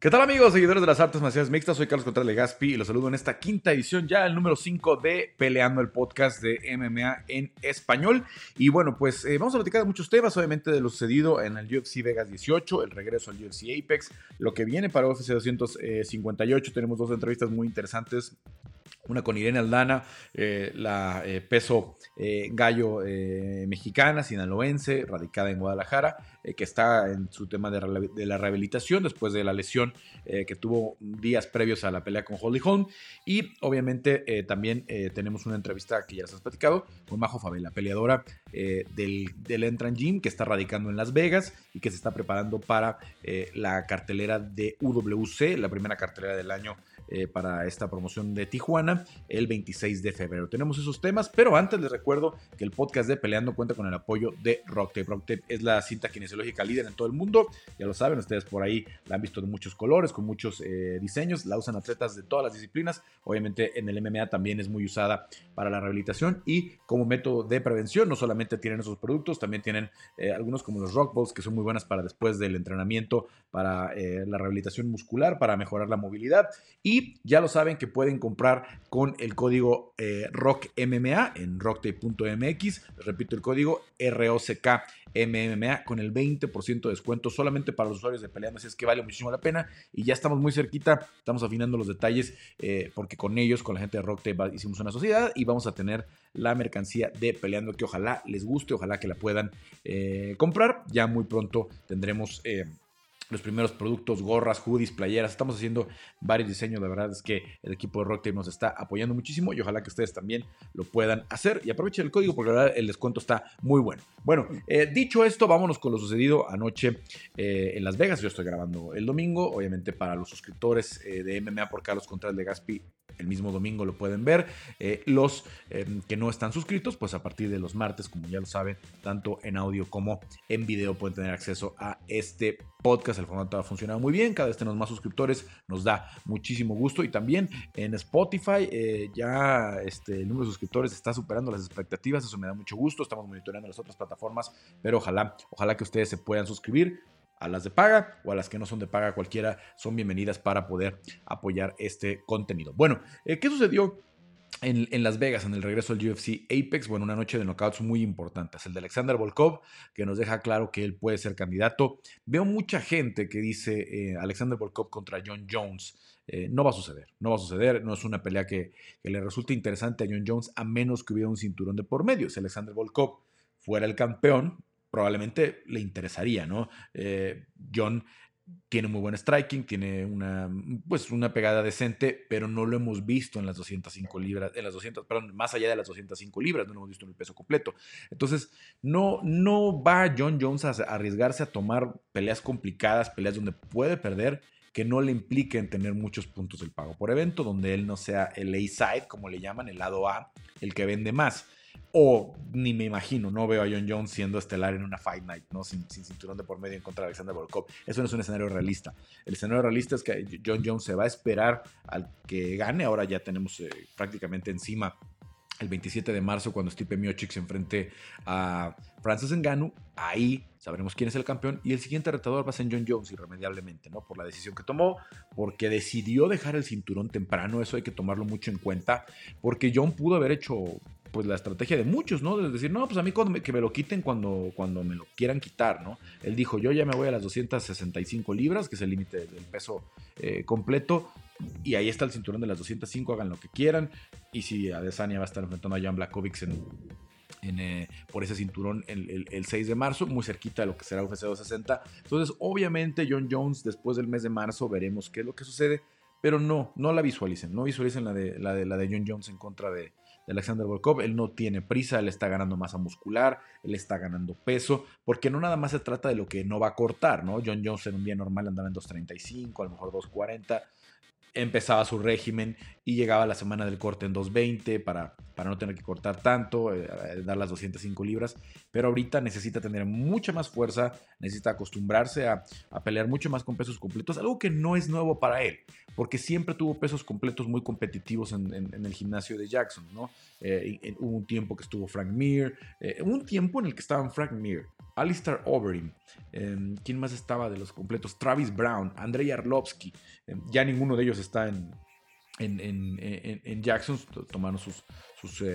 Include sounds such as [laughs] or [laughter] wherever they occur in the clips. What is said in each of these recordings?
¿Qué tal amigos, seguidores de las artes marciales mixtas? Soy Carlos Contreras Legaspi y los saludo en esta quinta edición, ya el número 5 de Peleando el podcast de MMA en español. Y bueno, pues eh, vamos a platicar de muchos temas, obviamente de lo sucedido en el UFC Vegas 18, el regreso al UFC Apex, lo que viene para UFC 258. Tenemos dos entrevistas muy interesantes una con Irene Aldana, eh, la eh, peso eh, gallo mexicana, sinaloense, radicada en Guadalajara, que está en su tema de, la rehabilitación después de la lesión que tuvo días previos a la pelea con Holly Holm. Y obviamente también tenemos una entrevista que ya les has platicado con Majo Favela, peleadora del, del Entran Gym, que está radicando en Las Vegas y que se está preparando para la cartelera de UWC, la primera cartelera del año eh, para esta promoción de Tijuana el 26 de febrero. Tenemos esos temas, pero antes les recuerdo que el podcast de Peleando cuenta con el apoyo de Rocktape. Rocktape es la cinta kinesiológica líder en todo el mundo, ya lo saben, ustedes por ahí la han visto de muchos colores, con muchos eh, diseños, la usan atletas de todas las disciplinas, obviamente en el MMA también es muy usada para la rehabilitación y como método de prevención, no solamente tienen esos productos, también tienen eh, algunos como los Rock Balls que son muy buenas para después del entrenamiento, para la rehabilitación muscular, para mejorar la movilidad. Y ya lo saben que pueden comprar con el código eh, ROCKMMA en rocktape.mx. repito el código ROCKMMA con el 20% de descuento solamente para los usuarios de Peleando. Así es que vale muchísimo la pena. Y ya estamos muy cerquita, estamos afinando los detalles eh, porque con ellos, con la gente de Rocktape, hicimos una sociedad y vamos a tener la mercancía de Peleando que ojalá les guste, ojalá que la puedan eh, comprar. Ya muy pronto tendremos los primeros productos, gorras, hoodies, playeras. Estamos haciendo varios diseños. La verdad es que el equipo de Rocktape nos está apoyando muchísimo y ojalá que ustedes también lo puedan hacer. Y aprovechen el código porque la verdad el descuento está muy bueno. Bueno, eh, dicho esto, vámonos con lo sucedido anoche eh, en Las Vegas. Yo estoy grabando el domingo. Obviamente para los suscriptores eh, de MMA por Carlos Contreras de Gaspi el mismo domingo lo pueden ver. Eh, los em, que no están suscritos, pues a partir de los martes, como ya lo saben, tanto en audio como en video pueden tener acceso a este podcast. El formato ha funcionado muy bien, cada vez tenemos más suscriptores, nos da muchísimo gusto. Y también en Spotify eh, ya este, el número de suscriptores está superando las expectativas, eso me da mucho gusto. Estamos monitoreando las otras plataformas, pero ojalá, ojalá que ustedes se puedan suscribir a las de paga o a las que no son de paga, cualquiera son bienvenidas para poder apoyar este contenido. Bueno, eh, ¿qué sucedió? En, Las Vegas, en el regreso al UFC Apex, bueno, una noche de knockouts muy importantes. El de Alexander Volkov, que nos deja claro que él puede ser candidato. Veo mucha gente que dice eh, Alexander Volkov contra John Jones. Eh, no va a suceder, no va a suceder. No es una pelea que, que, le resulte interesante a John Jones, a menos que hubiera un cinturón de por medio. Si Alexander Volkov fuera el campeón, probablemente le interesaría, ¿no? Eh, John tiene muy buen striking, tiene una, pues una pegada decente, pero no lo hemos visto en las 205 libras, en las 200, perdón, más allá de las 205 libras, no lo hemos visto en el peso completo. Entonces, no, no va John Jones a arriesgarse a tomar peleas complicadas, peleas donde puede perder, que no le impliquen tener muchos puntos del pago por evento, donde él no sea el A-side, como le llaman, el lado A, el que vende más. O ni me imagino, no veo a John Jones siendo estelar en una Fight Night, ¿no? Sin, cinturón de por medio en contra de Alexander Volkov. Eso no es un escenario realista. El escenario realista es que John Jones se va a esperar al que gane. Ahora ya tenemos eh, prácticamente encima el 27 de marzo cuando Stipe Miocic se enfrente a Francis Ngannou. Ahí sabremos quién es el campeón y el siguiente retador va a ser John Jones irremediablemente, ¿no? Por la decisión que tomó, porque decidió dejar el cinturón temprano, eso hay que tomarlo mucho en cuenta, porque John pudo haber hecho pues la estrategia de muchos, ¿no? De decir, no, pues a mí que me lo quiten cuando, cuando me lo quieran quitar, ¿no? Él dijo, yo ya me voy a las 265 libras, que es el límite del peso eh, completo, y ahí está el cinturón de las 205, hagan lo que quieran, y si Adesanya va a estar enfrentando a Jan Blakovic en, eh, por ese cinturón el, el, 6 de marzo, muy cerquita de lo que será UFC 260. Entonces, obviamente, John Jones, después del mes de marzo, veremos qué es lo que sucede, pero no, no la visualicen, no visualicen la de, la de, la de John Jones en contra de, Alexander Volkov. Él no tiene prisa, él está ganando masa muscular, él está ganando peso, porque no nada más se trata de lo que no va a cortar, ¿no? John Jones en un día normal andaba en 2.35, a lo mejor 2.40 empezaba su régimen y llegaba la semana del corte en 220 para, para no tener que cortar tanto, eh, dar las 205 libras. Pero ahorita necesita tener mucha más fuerza, necesita acostumbrarse a, pelear mucho más con pesos completos, algo que no es nuevo para él, porque siempre tuvo pesos completos muy competitivos en, el gimnasio de Jackson. ¿no? Eh, hubo un tiempo que estuvo Frank Mir, eh, un tiempo en el que estaban Frank Mir, Alistair Overeem. Em, ¿Quién más estaba de los completos? Travis Brown, Andrei Arlovsky. Em, ya ninguno de ellos está en, en, Jackson, tomaron sus, sus eh,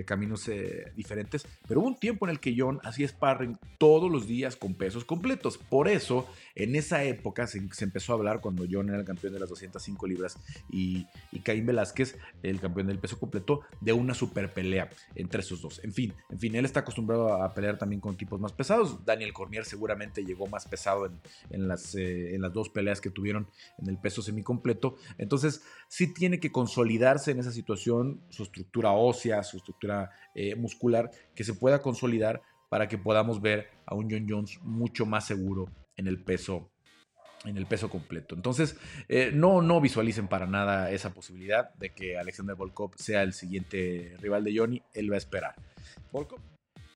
eh, caminos eh, diferentes. Pero hubo un tiempo en el que John hacía sparring todos los días con pesos completos. Por eso, en esa época se, empezó a hablar cuando John era el campeón de las 205 libras y, y Caín Velázquez, el campeón del peso completo, de una super pelea entre esos dos. En fin, en fin, él está acostumbrado a pelear también con tipos más pesados. Daniel Cormier seguramente llegó más pesado en, en las, en las dos peleas que tuvieron en el peso semicompleto. Entonces, sí tiene que consolidarse en esa situación su estructura ósea, su estructura eh, muscular, que se pueda consolidar para que podamos ver a un John Jones mucho más seguro en el peso en el peso completo. Entonces, eh, no, no visualicen para nada esa posibilidad de que Alexander Volkov sea el siguiente rival de Johnny. Él va a esperar. Volkov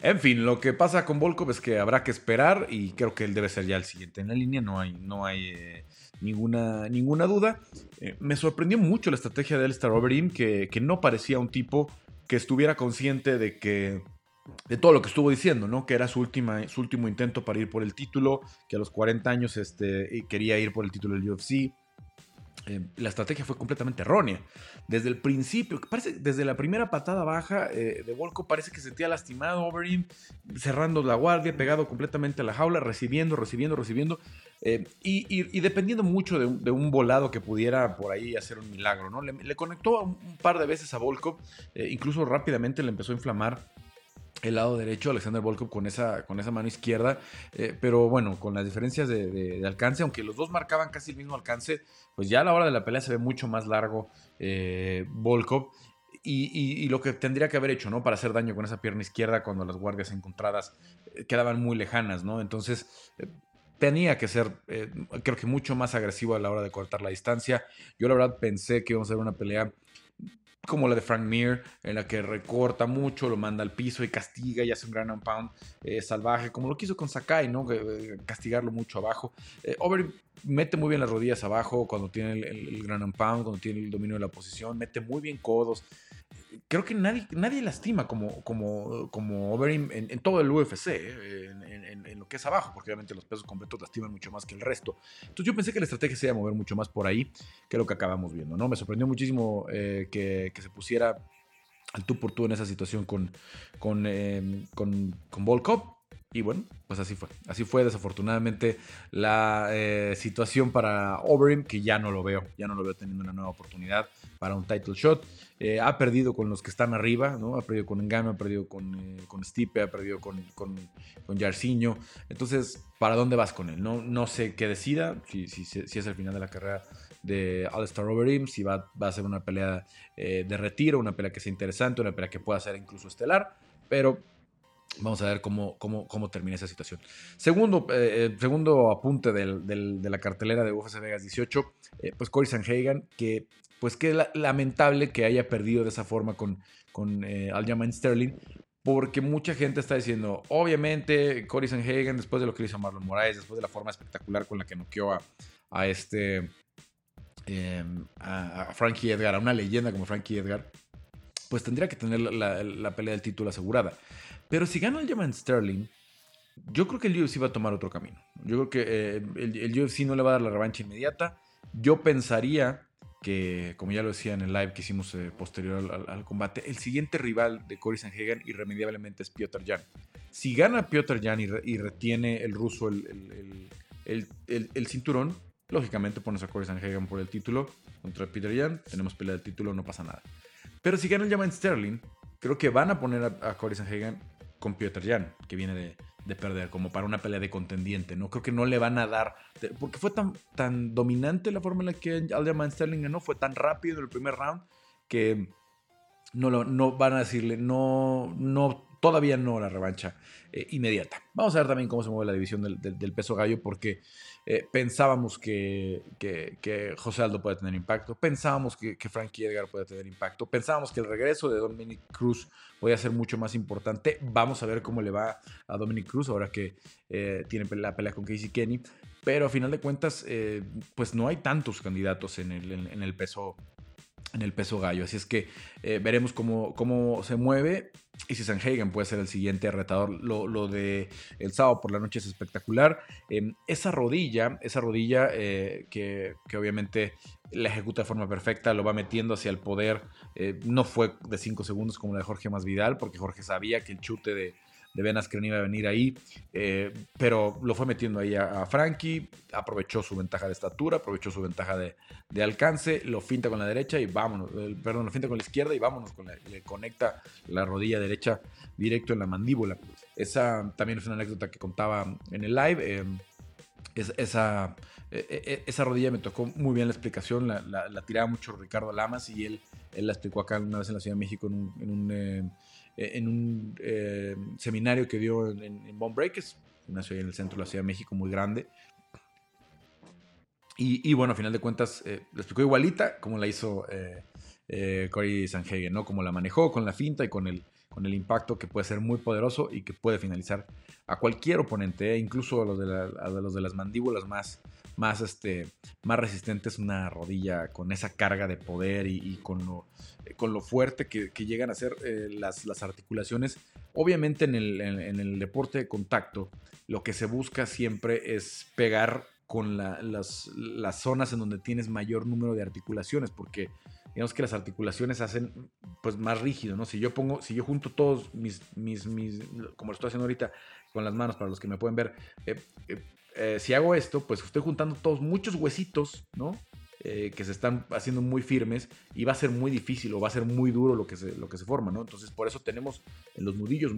en fin, lo que pasa con Volkov es que habrá que esperar y creo que él debe ser ya el siguiente en la línea, no hay, no hay eh, ninguna, ninguna duda. Eh, me sorprendió mucho la estrategia de Alistair Overeem, que, que no parecía un tipo que estuviera consciente de que de todo lo que estuvo diciendo, ¿no? Que era su, última, su último intento para ir por el título, que a los 40 años este, quería ir por el título del UFC. Eh, la estrategia fue completamente errónea. Desde el principio, parece, desde la primera patada baja eh, de Volko, parece que se sentía lastimado Overeem, cerrando la guardia, pegado completamente a la jaula, recibiendo, recibiendo, recibiendo. Eh, y, dependiendo mucho de un, volado que pudiera por ahí hacer un milagro, ¿no? Le, conectó un, par de veces a Volkov, incluso rápidamente le empezó a inflamar el lado derecho, Alexander Volkov con esa, con esa mano izquierda, eh, pero bueno, con las diferencias de, alcance, aunque los dos marcaban casi el mismo alcance, pues ya a la hora de la pelea se ve mucho más largo eh, Volkov. Y, lo que tendría que haber hecho, ¿no? Para hacer daño con esa pierna izquierda cuando las guardias encontradas eh, quedaban muy lejanas, ¿no? Entonces, tenía que ser, creo que mucho más agresivo a la hora de cortar la distancia. Yo la verdad pensé que íbamos a ver una pelea como la de Frank Mir, en la que recorta mucho, lo manda al piso y castiga y hace un and pound eh, salvaje, como lo quiso con Sakai, ¿no? Castigarlo mucho abajo. Eh, Over mete muy bien las rodillas abajo cuando tiene el, el, and pound, cuando tiene el dominio de la posición, mete muy bien codos creo que nadie, nadie lastima como, como, como Overeem en, todo el UFC, eh, en, lo que es abajo, porque obviamente los pesos completos lastiman mucho más que el resto. Entonces yo pensé que la estrategia se iba a mover mucho más por ahí que lo que acabamos viendo, ¿no? Me sorprendió muchísimo eh, que, se pusiera al tú por tú en esa situación con, con, eh, con, con. Y bueno, pues así fue. Así fue desafortunadamente la eh, situación para Overeem, que ya no lo veo, ya no lo veo teniendo una nueva oportunidad para un title shot. Eh, ha perdido con los que están arriba, ¿no? Ha perdido con Engano, ha perdido con, eh, con Stipe, ha perdido con, con, con. Entonces, ¿para dónde vas con él? No, no sé qué decida, si, si, es el final de la carrera de Alistair Overeem, si va, va a ser una pelea de retiro, una pelea que sea interesante, una pelea que pueda ser incluso estelar, pero Vamos a ver cómo, cómo, cómo termina esa situación. Segundo, eh, eh, segundo apunte de la cartelera de UFC Vegas 18, eh, pues Corey Sanhagan, que pues que lamentable que haya perdido de esa forma con, con Aljamain Sterling, porque mucha gente está diciendo, obviamente, Corey Sanhagan, después de lo que hizo Marlon Moraes, después de la forma espectacular con la que noqueó a, a este, em, a, Frankie Edgar, a una leyenda como Frankie Edgar, pues tendría que tener la, la pelea del título asegurada. Pero si gana el German Sterling, yo creo que el UFC va a tomar otro camino. Yo creo que eh, el, UFC no le va a dar la revancha inmediata. Yo pensaría que, como ya lo decía en el live que hicimos eh, posterior al, combate, el siguiente rival de Cory Sanhagen irremediablemente es Piotr Jan. Si gana Piotr Jan y, retiene el ruso el, el, cinturón, lógicamente pones a Cory Sanhagen por el título contra Peter Jan, tenemos pelea del título, no pasa nada. Pero si gana el German Sterling, creo que van a poner a, a Cory Sanhagen con Piotr Jan, que viene de, perder, como para una pelea de contendiente, ¿no? Creo que no le van a dar, porque fue tan, tan dominante la forma en la que Aljamain Sterling ganó, fue tan rápido en el primer round, que no, lo, no van a decirle, no, no, todavía no la revancha eh, inmediata. Vamos a ver también cómo se mueve la división del, peso gallo, porque eh, pensábamos que, José Aldo puede tener impacto, pensábamos que, Frankie Edgar puede tener impacto, pensábamos que el regreso de Dominic Cruz podía ser mucho más importante. Vamos a ver cómo le va a Dominic Cruz ahora que eh, tiene la pelea con Casey Kenny. Pero a final de cuentas, pues no hay tantos candidatos en el peso en el peso gallo. Así es que eh, veremos cómo, cómo se mueve y si Sanhagen puede ser el siguiente retador. Lo, de el sábado por la noche es espectacular. Em, esa rodilla, esa rodilla eh, que, obviamente la ejecuta de forma perfecta, lo va metiendo hacia el poder. Eh, no fue de 5 segundos como la de Jorge Masvidal, porque Jorge sabía que el chute de, de Ben Askren iba a venir ahí, eh, pero lo fue metiendo ahí a, Frankie, aprovechó su ventaja de estatura, aprovechó su ventaja de, alcance, lo finta con la derecha y vámonos, perdón, lo finta con la izquierda y vámonos, con le conecta la rodilla derecha directo en la mandíbula. Esa también es una anécdota que contaba en el live. Eh, esa, e, e, e, esa rodilla me tocó muy bien la explicación, la, tiraba mucho Ricardo Lamas y él, él la explicó acá una vez en la Ciudad de México en un, eh, en un eh, seminario que dio en, en Breakers, una ciudad en el centro de la Ciudad de México muy grande. Y, bueno, a final de cuentas, eh, explicó igualita como la hizo eh, Corey Sanhagen, ¿no? Como la manejó con la finta y con el, con el impacto que puede ser muy poderoso y que puede finalizar a cualquier oponente, incluso a los, de los de las mandíbulas más, más, este, más resistentes, una rodilla con esa carga de poder y, con, lo, con lo fuerte que, llegan a ser eh, las, las, articulaciones. Obviamente en el, en, el, deporte de contacto lo que se busca siempre es pegar con las, las zonas en donde tienes mayor número de articulaciones, porque digamos que las articulaciones hacen pues más rígido, ¿no? Si yo pongo, si yo junto todos mis, mis, mis como lo estoy haciendo ahorita con las manos para los que me pueden ver, eh, eh, eh, si hago esto, pues estoy juntando todos muchos huesitos, ¿no? Eh, que se están haciendo muy firmes y va a ser muy difícil o va a ser muy duro lo que se, lo que se forma, ¿no? Entonces por eso tenemos en los nudillos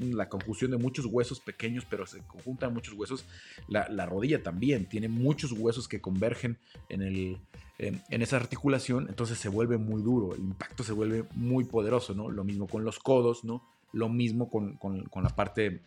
la confusión de muchos huesos pequeños, pero se conjuntan muchos huesos. La, rodilla también tiene muchos huesos que convergen en, el, en, esa articulación, entonces se vuelve muy duro, el impacto se vuelve muy poderoso, ¿no? Lo mismo con los codos, ¿no? Lo mismo con, con la parte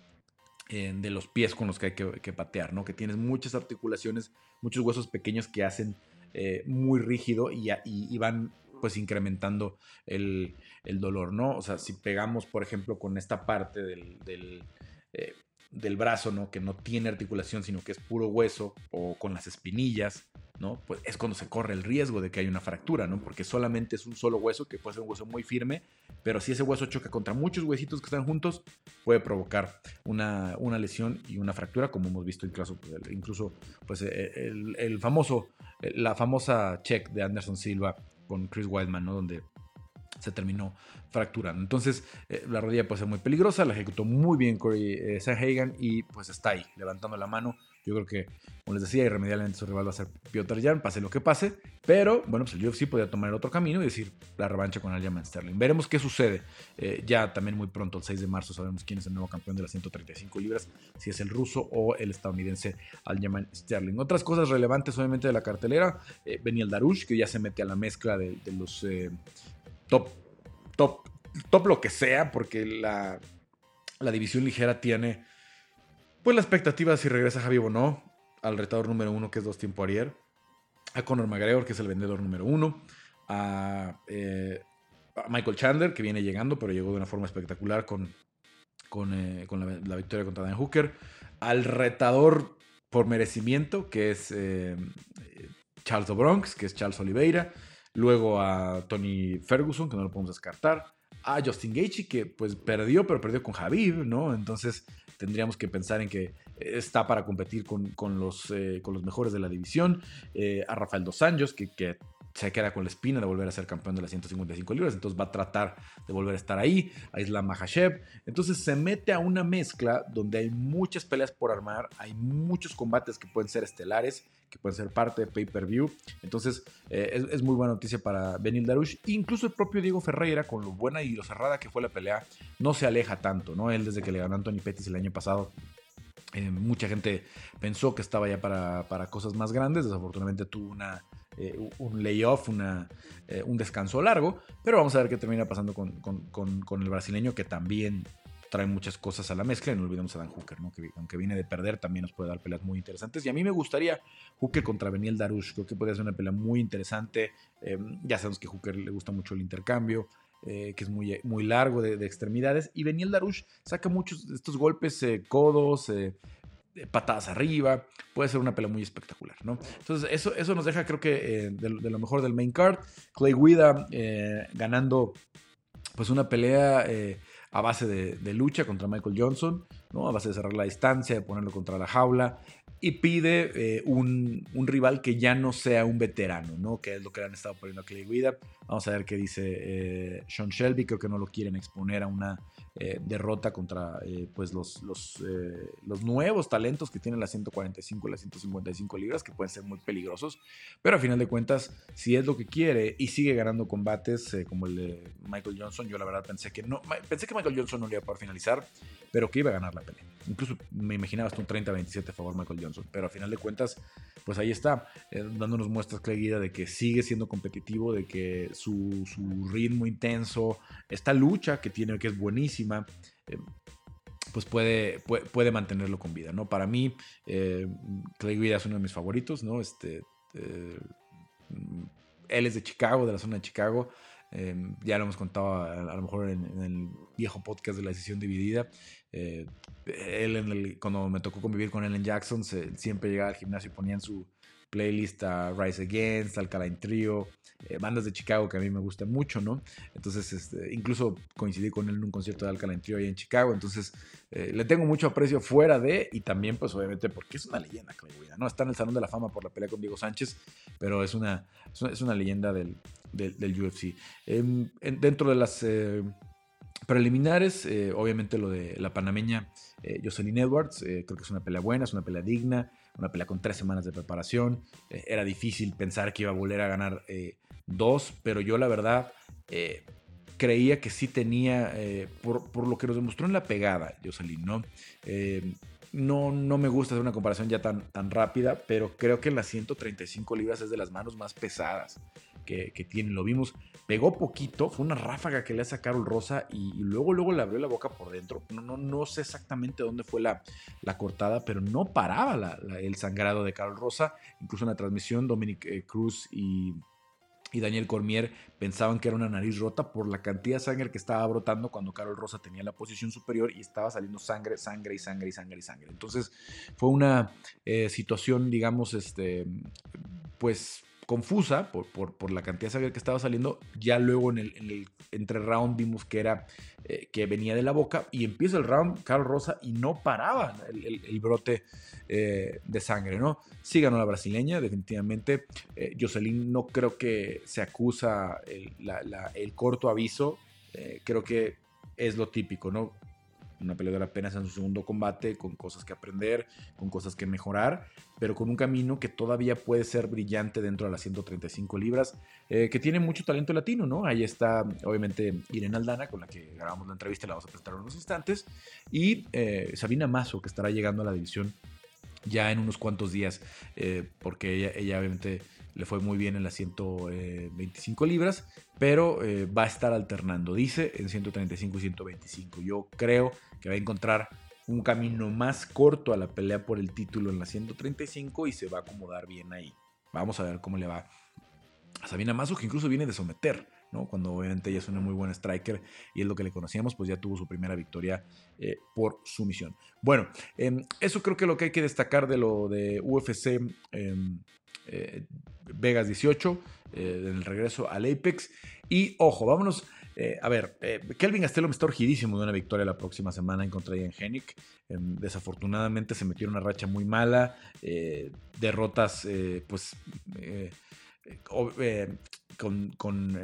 de los pies con los que hay que, patear, ¿no? Que tienes muchas articulaciones, muchos huesos pequeños que hacen eh, muy rígido y, van pues incrementando el, dolor, ¿no? O sea, si pegamos, por ejemplo, con esta parte del, del, eh, del brazo, ¿no? Que no tiene articulación, sino que es puro hueso, o con las espinillas, ¿no? Pues es cuando se corre el riesgo de que haya una fractura, ¿no? Porque solamente es un solo hueso, que puede ser un hueso muy firme, pero si ese hueso choca contra muchos huesitos que están juntos, puede provocar una, una lesión y una fractura, como hemos visto incluso, incluso pues, eh, el, famoso, eh, la famosa check de Anderson Silva con Chris Wildman, ¿no? Donde se terminó fracturando. Entonces, eh, la rodilla puede ser muy peligrosa, la ejecutó muy bien Corey Sanhagen y pues está ahí, levantando la mano yo creo que, como les decía, irremediablemente su rival va a ser Piotr Jan, pase lo que pase. Pero, bueno, pues el UFC podría tomar el otro camino y decir la revancha con Aljamain Sterling. Veremos qué sucede. Eh, ya también muy pronto, el 6 de marzo, sabemos quién es el nuevo campeón de las 135 libras, si es el ruso o el estadounidense Aljamain Sterling. Otras cosas relevantes, obviamente, de la cartelera. Eh, el Darush, que ya se mete a la mezcla de, los eh, top, top, top lo que sea, porque la, la división ligera tiene pues la expectativa si regresa Javi Bonó al retador número uno, que es Dustin Poirier, a Conor McGregor, que es el vendedor número uno, a, eh, Michael Chandler, que viene llegando, pero llegó de una forma espectacular con, con, eh, la, victoria contra Dan Hooker, al retador por merecimiento, que es eh, Charles O'Bronx, que es Charles Oliveira, luego a Tony Ferguson, que no lo podemos descartar, a Justin Gaethje, que pues perdió, pero perdió con Javib, ¿no? Entonces tendríamos que pensar en que está para competir con, los, eh, con los mejores de la división. Eh, a Rafael Dos Anjos, que se queda con la espina de volver a ser campeón de las 155 libras, entonces va a tratar de volver a estar ahí, a Islam Mahashev. Entonces se mete a una mezcla donde hay muchas peleas por armar, hay muchos combates que pueden ser estelares, que pueden ser parte de pay-per-view. Entonces eh, es, muy buena noticia para Benil Darush. Incluso el propio Diego Ferreira, con lo buena y lo cerrada que fue la pelea, no se aleja tanto, ¿no? Él desde que le ganó a Anthony Pettis el año pasado eh, mucha gente pensó que estaba ya para, para, cosas más grandes. Desafortunadamente tuvo una, eh, un layoff, eh, un descanso largo. Pero vamos a ver qué termina pasando con, con, con, el brasileño, que también trae muchas cosas a la mezcla. Y no olvidemos a Dan Hooker, ¿no? que aunque viene de perder, también nos puede dar peleas muy interesantes. Y a mí me gustaría Hooker contra Beniel Darush. Creo que podría ser una pelea muy interesante. ya sabemos que a Hooker le gusta mucho el intercambio. Eh, que es muy, muy largo de, extremidades. Y Beniel Darush saca muchos de estos golpes eh, codos, eh, patadas arriba, puede ser una pelea muy espectacular, ¿no? Entonces, eso, eso nos deja, creo que, de, lo mejor del main card. Clay Guida ganando, pues, una pelea a base de, lucha contra Michael Johnson, ¿no? a base de cerrar la distancia, de ponerlo contra la jaula, y pide eh, un, rival que ya no sea un veterano, ¿no? que es lo que le han estado poniendo a Clay Guida. Vamos a ver qué dice eh, Sean Shelby, creo que no lo quieren exponer a una eh, derrota contra pues los, los, los, nuevos talentos que tienen las 145 y las 155 libras, que pueden ser muy peligrosos, pero a final de cuentas, si es lo que quiere y sigue ganando combates como el de Michael Johnson, yo la verdad pensé que no, pensé que Michael Johnson no le iba a poder finalizar, pero que iba a ganar la pelea. Incluso me imaginaba hasta un 30-27 a favor Michael Johnson, pero a final de cuentas, pues ahí está, eh, dándonos muestras Clay de que sigue siendo competitivo, de que su, ritmo intenso, esta lucha que tiene, que es buenísima, eh, pues puede, puede, mantenerlo con vida, ¿no? Para mí, eh, Clay es uno de mis favoritos, ¿no? Este, eh, él es de Chicago, de la zona de Chicago. Em, ya lo hemos contado a, lo mejor en, el viejo podcast de la decisión dividida. Eh, él, cuando me tocó convivir con él en Jackson, siempre llegaba al gimnasio y ponían su playlist a Rise Against, Alkaline Trio, eh, bandas de Chicago que a mí me gustan mucho, ¿no? Entonces, este, incluso coincidí con él en un concierto de Alkaline Trio ahí en Chicago. Entonces, eh, le tengo mucho aprecio fuera de y también, pues, obviamente, porque es una leyenda, Clay ¿no? Está en el Salón de la Fama por la pelea con Diego Sánchez, pero es una, es una leyenda del, del, UFC. Em, dentro de las eh, preliminares, eh, obviamente lo de la panameña Jocelyn Edwards, creo que es una pelea buena, es una pelea digna, una pelea con tres semanas de preparación. era difícil pensar que iba a volver a ganar dos, pero yo la verdad creía que sí tenía, por, por, lo que nos demostró en la pegada, Jocelyn, ¿no? no, no me gusta hacer una comparación ya tan, tan rápida, pero creo que en las 135 libras es de las manos más pesadas que, tiene. Lo vimos, pegó poquito, fue una ráfaga que le hace a Carol Rosa y, luego, luego le abrió la boca por dentro. No, no, no sé exactamente dónde fue la, la cortada, pero no paraba el sangrado de Carol Rosa. Incluso en la transmisión, Dominic eh, Cruz y y Daniel Cormier pensaban que era una nariz rota por la cantidad de sangre que estaba brotando cuando Carol Rosa tenía la posición superior y estaba saliendo sangre, sangre y sangre y sangre y sangre. Entonces fue una eh, situación, digamos, este, pues confusa por, por, la cantidad de sangre que estaba saliendo. Ya luego en el, en el entre round vimos que era eh, que venía de la boca y empieza el round Carlos Rosa y no paraba el, brote eh, de sangre, ¿no? Sí ganó la brasileña, definitivamente. Eh, Jocelyn no creo que se acusa el, el corto aviso. creo que es lo típico, ¿no? Una peleadora apenas en su segundo combate, con cosas que aprender, con cosas que mejorar, pero con un camino que todavía puede ser brillante dentro de las 135 libras, eh, que tiene mucho talento latino, ¿no? Ahí está, obviamente, Irene Aldana, con la que grabamos la entrevista, la vamos a presentar en unos instantes, y eh, Sabina Mazo, que estará llegando a la división ya en unos cuantos días, eh, porque ella, ella obviamente le fue muy bien en las 125 libras, pero va a estar alternando, dice, en 135 y 125. Yo creo que va a encontrar un camino más corto a la pelea por el título en la 135 y se va a acomodar bien ahí. Vamos a ver cómo le va a Sabina Mazo, que incluso viene de someter, ¿no? Cuando obviamente ella es una muy buena striker y es lo que le conocíamos, pues ya tuvo su primera victoria eh, por sumisión. Bueno, em, eso creo que es lo que hay que destacar de lo de UFC em, eh, Vegas 18, eh, en el regreso al Apex. Y ojo, vámonos eh, a ver, Kelvin Gastelum está urgidísimo de una victoria la próxima semana en contra de. Em, desafortunadamente se metió en una racha muy mala. Derrotas, pues. Con, con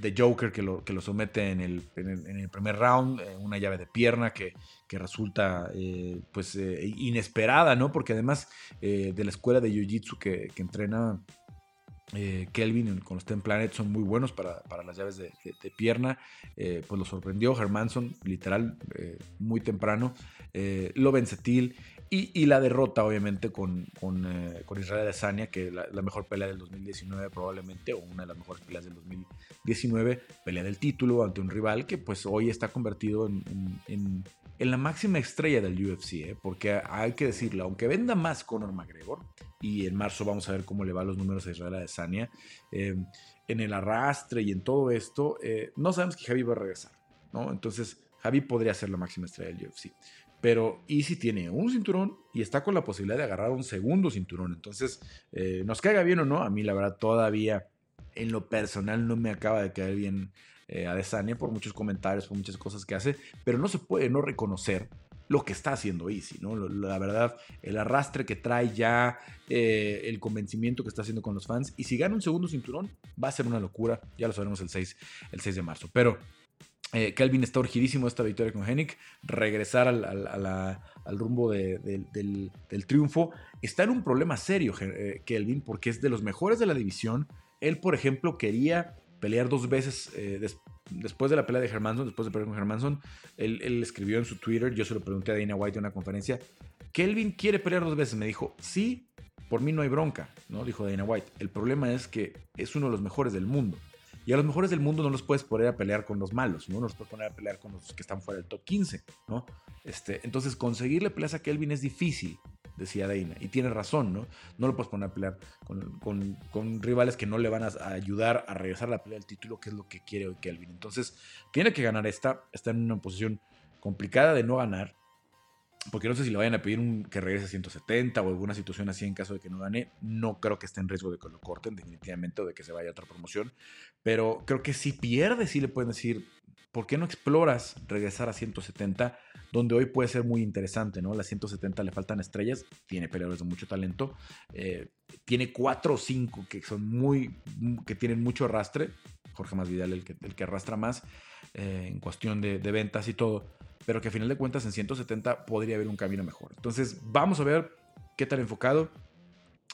The Joker que lo, que lo somete en el, en el, primer round, una llave de pierna que, que resulta pues inesperada, ¿no? Porque además de la escuela de Jiu-Jitsu que, que entrena eh, Kelvin con los Ten Planet son muy buenos para, las llaves de, pierna. Eh, pues lo sorprendió Hermanson, literal, eh, muy temprano. lo Setil y, la derrota, obviamente, con, con, Israel Adesanya, que la, la mejor pelea del 2019 probablemente, o una de las mejores peleas del 2019, pelea del título ante un rival que pues hoy está convertido en, la máxima estrella del UFC, porque hay que decirlo, aunque venda más Conor McGregor, y en marzo vamos a ver cómo le va los números a Israel Adesanya. Eh, en el arrastre y en todo esto, eh, no sabemos que Javi va a regresar, ¿no? Entonces, Javi podría ser la máxima estrella del UFC. Pero Easy tiene un cinturón y está con la posibilidad de agarrar un segundo cinturón. Entonces, eh, nos caiga bien o no, a mí la verdad todavía en lo personal no me acaba de caer bien eh, Adesanya por muchos comentarios, por muchas cosas que hace, pero no se puede no reconocer lo que está haciendo Easy, ¿no? La verdad, el arrastre que trae ya, eh, el convencimiento que está haciendo con los fans, y si gana un segundo cinturón, va a ser una locura, ya lo sabremos el 6, el 6 de marzo, pero... Eh, Kelvin está urgidísimo esta victoria con Hennig, regresar al, rumbo del, triunfo. Está en un problema serio eh, Kelvin porque es de los mejores de la división. Él, por ejemplo, quería pelear dos veces eh, después de la pelea de Hermanson, después de pelear con Hermanson. Él, él, escribió en su Twitter, yo se lo pregunté a Dana White en una conferencia, Kelvin quiere pelear dos veces. Me dijo, sí, por mí no hay bronca, ¿no? Dijo Dana White. El problema es que es uno de los mejores del mundo. Y a los mejores del mundo no los puedes poner a pelear con los malos, ¿no? No los puedes poner a pelear con los que están fuera del top 15, ¿no? Este, entonces, conseguirle peleas a Kelvin es difícil, decía Dana. Y tiene razón, ¿no? No lo puedes poner a pelear con, rivales que no le van a, ayudar a regresar a la pelea del título, que es lo que quiere hoy Kelvin. Entonces, tiene que ganar esta. Está en una posición complicada de no ganar porque no sé si le vayan a pedir un, que regrese a 170 o alguna situación así en caso de que no gane. No creo que esté en riesgo de que lo corten definitivamente o de que se vaya a otra promoción. Pero creo que si pierde, sí le pueden decir, ¿por qué no exploras regresar a 170? Donde hoy puede ser muy interesante, ¿no? La 170 le faltan estrellas, tiene peleadores de mucho talento, eh, tiene 4 o 5 que son muy, que tienen mucho arrastre. Jorge Masvidal el que, el que arrastra más eh, en cuestión de, ventas y todo pero que a final de cuentas en 170 podría haber un camino mejor. Entonces vamos a ver qué tal enfocado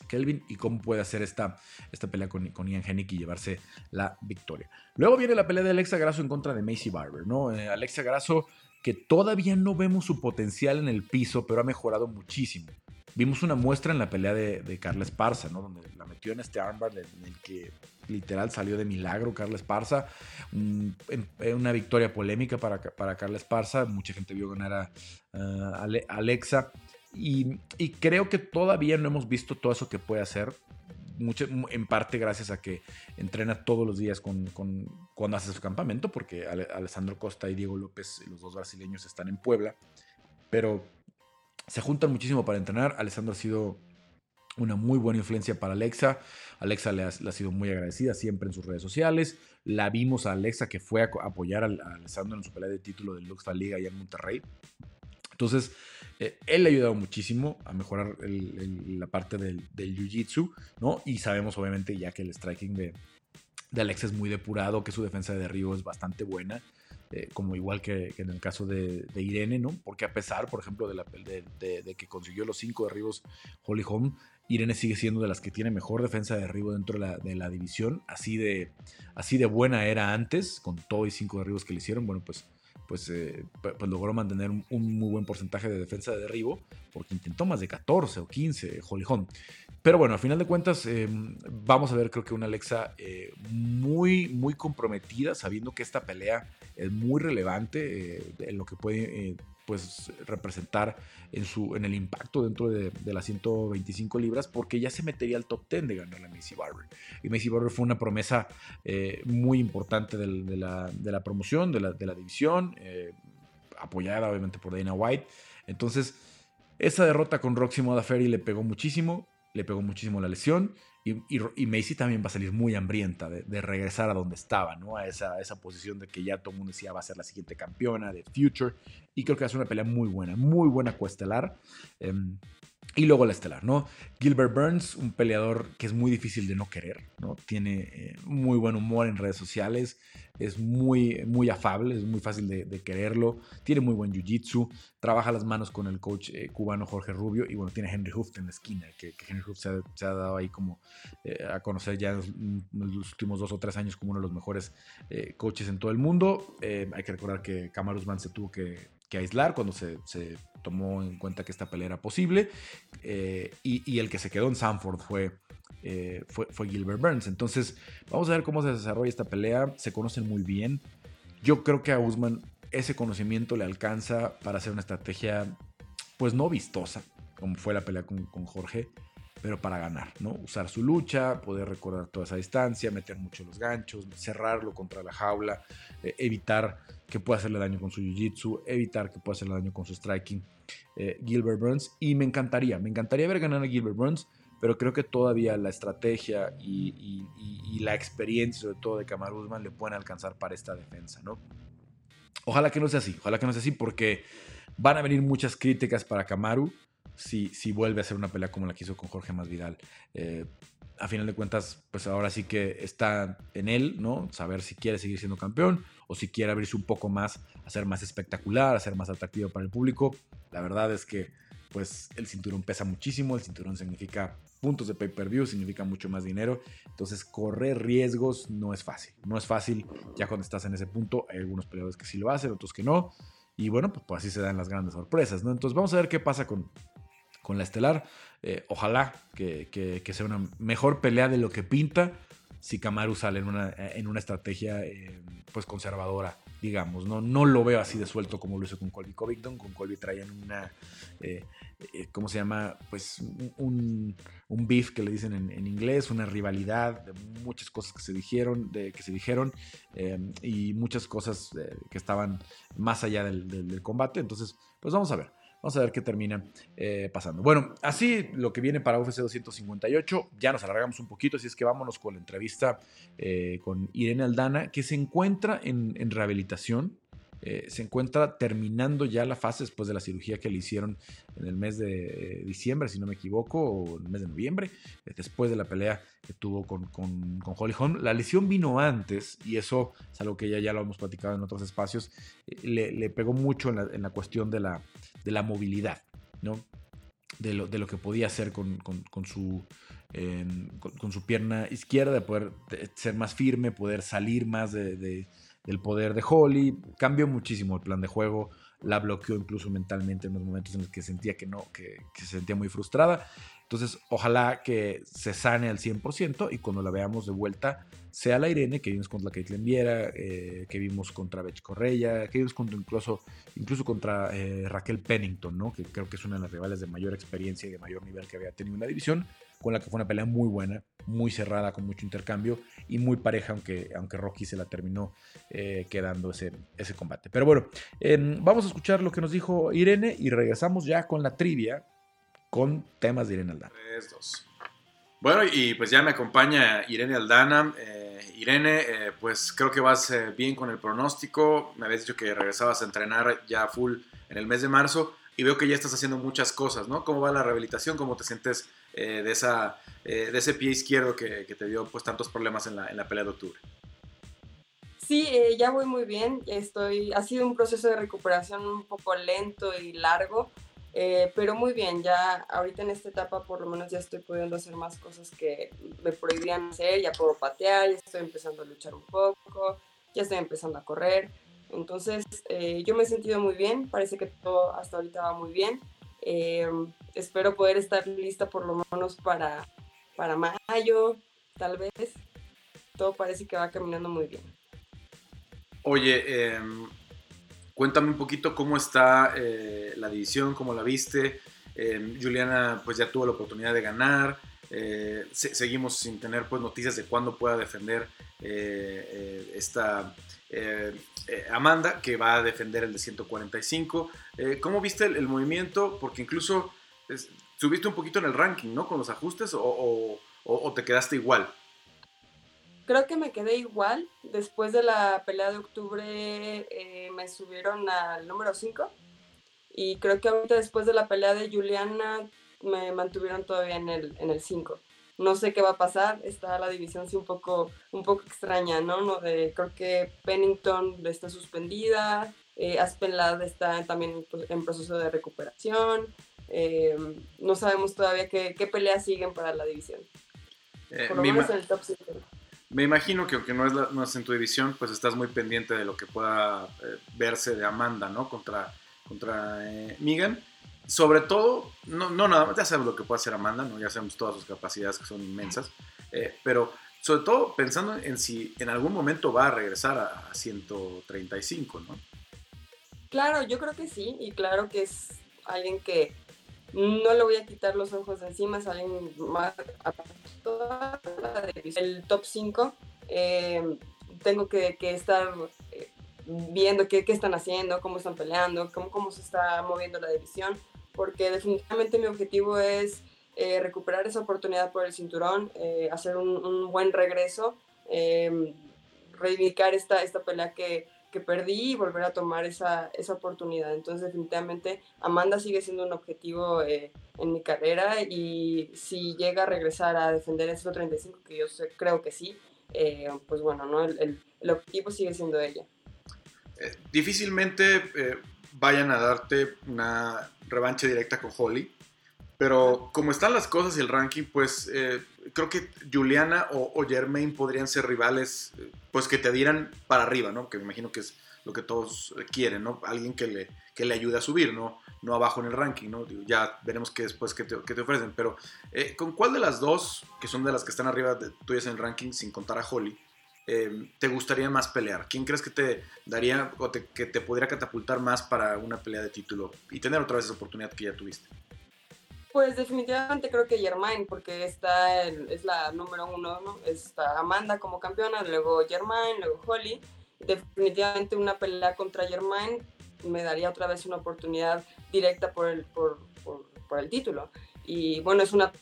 Kelvin y cómo puede hacer esta, esta pelea con, con Ian Hennick y llevarse la victoria. Luego viene la pelea de Alexa Grasso en contra de Macy Barber, ¿no? Eh, Alexa Grasso que todavía no vemos su potencial en el piso, pero ha mejorado muchísimo. Vimos una muestra en la pelea de, de Carla Esparza, ¿no? Donde la metió en este armbar en el que literal salió de milagro Carla Esparza. una victoria polémica para, para Carla Esparza. Mucha gente vio ganar a, Alexa. Y, creo que todavía no hemos visto todo eso que puede hacer. Mucho, en parte gracias a que entrena todos los días con, cuando hace su campamento, porque Alessandro Costa y Diego López, los dos brasileños, están en Puebla. Pero se juntan muchísimo para entrenar. Alessandro ha sido una muy buena influencia para Alexa. Alexa le ha, sido muy agradecida siempre en sus redes sociales. La vimos a Alexa que fue a apoyar a, Alessandro en su pelea de título del Luxfa Liga allá en Monterrey. Entonces, eh, él le ha ayudado muchísimo a mejorar la parte del, jiu-jitsu, ¿no? Y sabemos obviamente ya que el striking de, de Alexa es muy depurado, que su defensa de derribo es bastante buena. Eh, como igual que, en el caso de, Irene, ¿no? Porque a pesar, por ejemplo, de, que consiguió los cinco derribos Holly Holm, Irene sigue siendo de las que tiene mejor defensa de derribo dentro de la, división. Así de, así de buena era antes, con todo y cinco derribos que le hicieron. Bueno, pues pues, eh, pues, logró mantener un, muy buen porcentaje de defensa de derribo, porque intentó más de 14 o 15 Holly Pero bueno, a final de cuentas, em, vamos a ver, creo que una Alexa eh, muy, muy comprometida, sabiendo que esta pelea es muy relevante eh, en lo que puede pues representar en, su, en el impacto dentro de, las 125 libras, porque ya se metería al top 10 de ganar la Macy Barber. Y Macy Barber fue una promesa eh, muy importante de, la, promoción, de la, división, eh, apoyada obviamente por Dana White. Entonces, esa derrota con Roxy Modafferi le pegó muchísimo, le pegó muchísimo la lesión. Y, Macy también va a salir muy hambrienta de, regresar a donde estaba, ¿no? A esa, esa, posición de que ya todo el mundo decía va a ser la siguiente campeona de Future. Y creo que va a ser una pelea muy buena, muy buena cuestelar. Em, y luego la estelar, ¿no? Gilbert Burns, un peleador que es muy difícil de no querer, ¿no? Tiene eh, muy buen humor en redes sociales, es muy, muy afable, es muy fácil de, quererlo, tiene muy buen jiu-jitsu, trabaja las manos con el coach eh, cubano Jorge Rubio y bueno, tiene Henry Hooft en la esquina, que, Henry Hooft se ha, dado ahí como eh, a conocer ya en los, últimos dos o tres años como uno de los mejores coaches en todo el mundo. hay que recordar que Kamaru Usman se tuvo que que aislar cuando se, tomó en cuenta que esta pelea era posible. Eh, y, el que se quedó en Sanford fue, eh, fue, fue, Gilbert Burns. Entonces, vamos a ver cómo se desarrolla esta pelea. Se conocen muy bien. Yo creo que a Usman ese conocimiento le alcanza para hacer una estrategia, pues no vistosa, como fue la pelea con, Jorge. pero para ganar, ¿no? Usar su lucha, poder recordar toda esa distancia, meter mucho los ganchos, cerrarlo contra la jaula, eh, evitar que pueda hacerle daño con su jiu-jitsu, evitar que pueda hacerle daño con su striking eh, Gilbert Burns. Y me encantaría, me encantaría ver ganar a Gilbert Burns, pero creo que todavía la estrategia y, la experiencia, sobre todo de Kamaru Usman, le pueden alcanzar para esta defensa, ¿no? Ojalá que no sea así, ojalá que no sea así, porque van a venir muchas críticas para Kamaru si, si vuelve a hacer una pelea como la que hizo con Jorge Masvidal. Eh, a final de cuentas, pues ahora sí que está en él, ¿no? Saber si quiere seguir siendo campeón o si quiere abrirse un poco más, hacer más espectacular, hacer más atractivo para el público. La verdad es que, pues, el cinturón pesa muchísimo, el cinturón significa puntos de pay-per-view, significa mucho más dinero. Entonces, correr riesgos no es fácil. No es fácil ya cuando estás en ese punto. Hay algunos peleadores que sí lo hacen, otros que no. Y bueno, pues, pues así se dan las grandes sorpresas, ¿no? Entonces, vamos a ver qué pasa con, con la estelar. Eh, ojalá que, sea una mejor pelea de lo que pinta si Kamaru sale en una, en una estrategia eh, pues conservadora, digamos. ¿no? no lo veo así de suelto como lo hizo con Colby Covington. Con Colby traían una, eh, ¿cómo se llama? Pues un, un beef que le dicen en, inglés, una rivalidad de muchas cosas que se dijeron, de, que se dijeron y muchas cosas que estaban más allá del, del combate. Entonces, pues vamos a ver. Vamos a ver qué termina eh, pasando. Bueno, así lo que viene para UFC 258. Ya nos alargamos un poquito, así es que vámonos con la entrevista eh, con Irene Aldana, que se encuentra en, en rehabilitación. Eh, se encuentra terminando ya la fase después de la cirugía que le hicieron en el mes de diciembre, si no me equivoco, o en el mes de noviembre, eh, después de la pelea que tuvo con, con, Holly Holm. La lesión vino antes, y eso es algo que ya, ya lo hemos platicado en otros espacios, eh, le, pegó mucho en la, cuestión de la, de la movilidad, ¿no? De lo, de lo que podía hacer con, su, con, su pierna izquierda, de poder ser más firme, poder salir más de el poder de Holly. Cambió muchísimo el plan de juego. La bloqueó incluso mentalmente en los momentos en los que sentía que no, que, se sentía muy frustrada. Entonces, ojalá que se sane al 100% y cuando la veamos de vuelta, sea la Irene que vimos contra Caitlyn Viera, eh, que vimos contra Bech Correia, que vimos incluso, incluso contra eh, Raquel Pennington, ¿no? que creo que es una de las rivales de mayor experiencia y de mayor nivel que había tenido en la división con la que fue una pelea muy buena, muy cerrada, con mucho intercambio y muy pareja, aunque, aunque Rocky se la terminó eh, quedando ese, ese combate. Pero bueno, em, vamos a escuchar lo que nos dijo Irene y regresamos ya con la trivia con temas de Irene Aldana. Bueno, y pues ya me acompaña Irene Aldana. Eh, Irene, eh, pues creo que vas bien con el pronóstico. Me habías dicho que regresabas a entrenar ya full en el mes de marzo y veo que ya estás haciendo muchas cosas, ¿no? ¿Cómo va la rehabilitación? ¿Cómo te sientes eh, de, esa, eh, de ese pie izquierdo que, te dio pues tantos problemas en la, en la pelea de octubre. Sí, eh, ya voy muy bien. Estoy, ha sido un proceso de recuperación un poco lento y largo, pero muy bien. Ya ahorita en esta etapa por lo menos ya estoy pudiendo hacer más cosas que me prohibían hacer. Ya puedo patear, ya estoy empezando a luchar un poco, ya estoy empezando a correr. Entonces yo me he sentido muy bien. Parece que todo hasta ahorita va muy bien. Em, espero poder estar lista por lo menos para, para mayo, tal vez. Todo parece que va caminando muy bien. Oye, em, cuéntame un poquito cómo está eh, la división, cómo la viste. Em, Juliana pues ya tuvo la oportunidad de ganar. Eh, seguimos sin tener pues noticias de cuándo pueda defender eh, esta Amanda, que va a defender el de 145. ¿Cómo viste el, movimiento? Porque incluso subiste un poquito en el ranking, ¿no? Con los ajustes o, te quedaste igual. Creo que me quedé igual. Después de la pelea de octubre eh, me subieron al número 5. Y creo que ahorita después de la pelea de Juliana me mantuvieron todavía en el, en el 5. No sé qué va a pasar. Está la división sí un poco, un poco extraña, ¿no? no de, creo que Pennington está suspendida. Eh, Aspen Ladd está también en proceso de recuperación. Eh, no sabemos todavía qué, qué, peleas siguen para la división. Eh, Por lo menos en el top 5. Me imagino que aunque no es, no es, en tu división, pues estás muy pendiente de lo que pueda eh, verse de Amanda, ¿no? Contra, contra Megan. Sobre todo, no, no nada más, ya sabemos lo que puede hacer Amanda, ¿no? Ya sabemos todas sus capacidades que son inmensas, pero sobre todo pensando en si en algún momento va a regresar a, a 135, ¿no? Claro, yo creo que sí, y claro que es alguien que no le voy a quitar los ojos de encima, salen más el top 5. Eh, tengo que, estar eh, viendo qué, qué, están haciendo, cómo están peleando, cómo, cómo se está moviendo la división, porque definitivamente mi objetivo es eh, recuperar esa oportunidad por el cinturón, hacer un, buen regreso, reivindicar esta, esta pelea que, que perdí y volver a tomar esa, esa oportunidad. Entonces definitivamente Amanda sigue siendo un objetivo eh, en mi carrera y si llega a regresar a defender el 135, que yo creo que sí, eh, pues bueno, ¿no? El, el, objetivo sigue siendo ella. Eh, difícilmente vayan a darte una revancha directa con Holly, pero como están las cosas y el ranking, pues creo que Juliana o, o, Germain podrían ser rivales, pues que te dieran para arriba, ¿no? Que me imagino que es lo que todos quieren, ¿no? Alguien que le, que le ayude a subir, ¿no? No abajo en el ranking, ¿no? Ya veremos qué después que te, te ofrecen. Pero, eh, ¿con cuál de las dos, que son de las que están arriba de tuyas en el ranking, sin contar a Holly, eh, te gustaría más pelear? ¿Quién crees que te daría o que te podría catapultar más para una pelea de título y tener otra vez esa oportunidad que ya tuviste? Pues definitivamente creo que Germain, porque está es la número uno, ¿no? Está Amanda como campeona, luego Germain, luego Holly. Definitivamente una pelea contra Germain me daría otra vez una oportunidad directa por el, por, por, el título. Y bueno, es una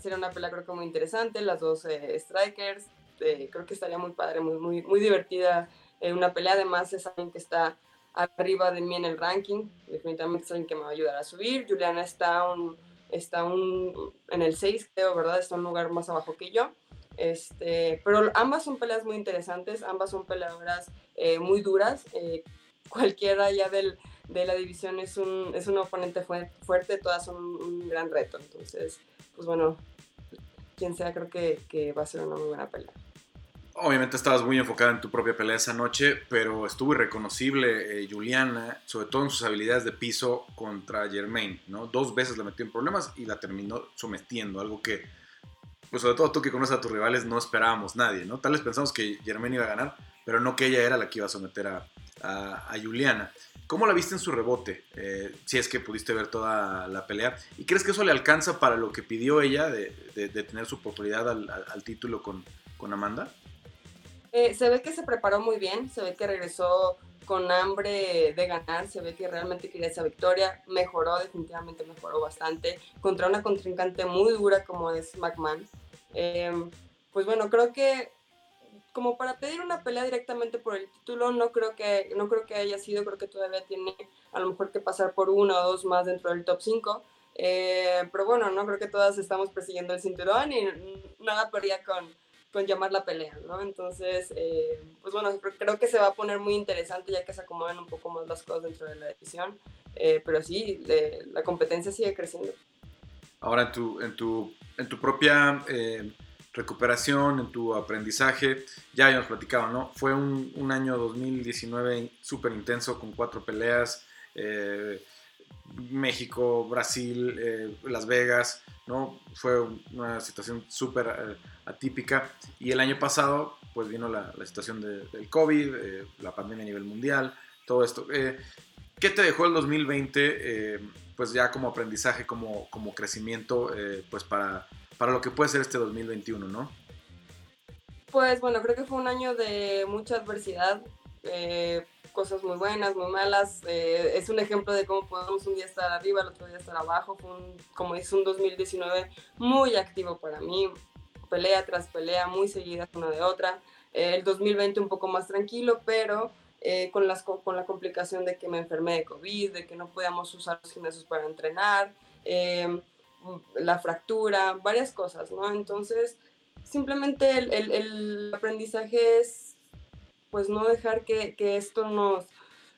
sería una pelea creo que muy interesante, las dos eh, strikers, eh, creo que estaría muy padre, muy, muy, muy divertida eh, una pelea. Además es alguien que está arriba de mí en el ranking, definitivamente es alguien que me va a ayudar a subir. Juliana está un está un, en el 6, creo, ¿verdad? Está un lugar más abajo que yo. Este, pero ambas son peleas muy interesantes, ambas son peleadoras eh, muy duras. Eh, cualquiera ya del, de la división es un, es un oponente fuerte, todas son un, gran reto. Entonces, pues bueno, quien sea, creo que, que va a ser una muy buena pelea. Obviamente estabas muy enfocada en tu propia pelea esa noche, pero estuvo irreconocible eh, Juliana, sobre todo en sus habilidades de piso contra Germain, ¿no? Dos veces la metió en problemas y la terminó sometiendo, algo que, pues sobre todo tú que conoces a tus rivales, no esperábamos nadie, ¿no? Tal vez pensamos que Germain iba a ganar, pero no que ella era la que iba a someter a, Juliana. ¿Cómo la viste en su rebote? Eh, si es que pudiste ver toda la pelea. ¿Y crees que eso le alcanza para lo que pidió ella de, tener su oportunidad al, título con Amanda? Eh, se ve que se preparó muy bien, se ve que regresó con hambre de ganar, se ve que realmente quería esa victoria, mejoró, definitivamente mejoró bastante, contra una contrincante muy dura como es McMahon. Em, pues bueno, creo que como para pedir una pelea directamente por el título, no creo que, no creo que haya sido, creo que todavía tiene a lo mejor que pasar por uno o dos más dentro del top 5. Eh, pero bueno, no creo que todas estamos persiguiendo el cinturón y nada perdía con, con llamar la pelea, ¿no? Entonces, eh, pues bueno, creo que se va a poner muy interesante ya que se acomodan un poco más las cosas dentro de la edición, eh, pero sí, la competencia sigue creciendo. Ahora, en tu, en tu, en tu propia eh, recuperación, en tu aprendizaje, ya habíamos platicado, ¿no? Fue un, un año 2019 súper intenso con cuatro peleas. México, Brasil, Las Vegas, ¿no? Fue una situación súper atípica. Y el año pasado, pues vino la, situación del COVID, eh, la pandemia a nivel mundial, todo esto. Eh, ¿Qué te dejó el 2020, pues ya como aprendizaje, como, como crecimiento, pues para, para lo que puede ser este 2021, ¿no? Pues bueno, creo que fue un año de mucha adversidad cosas muy buenas, muy malas. Eh, es un ejemplo de cómo podemos un día estar arriba, el otro día estar abajo. Fue, un, como es un 2019 muy activo para mí, pelea tras pelea, muy seguida una de otra. El 2020 un poco más tranquilo, pero eh, con, las, con la complicación de que me enfermé de COVID, de que no podíamos usar los gimnasios para entrenar, em, la fractura, varias cosas, ¿no? Entonces, simplemente el, el, el aprendizaje es pues no dejar que, que esto nos,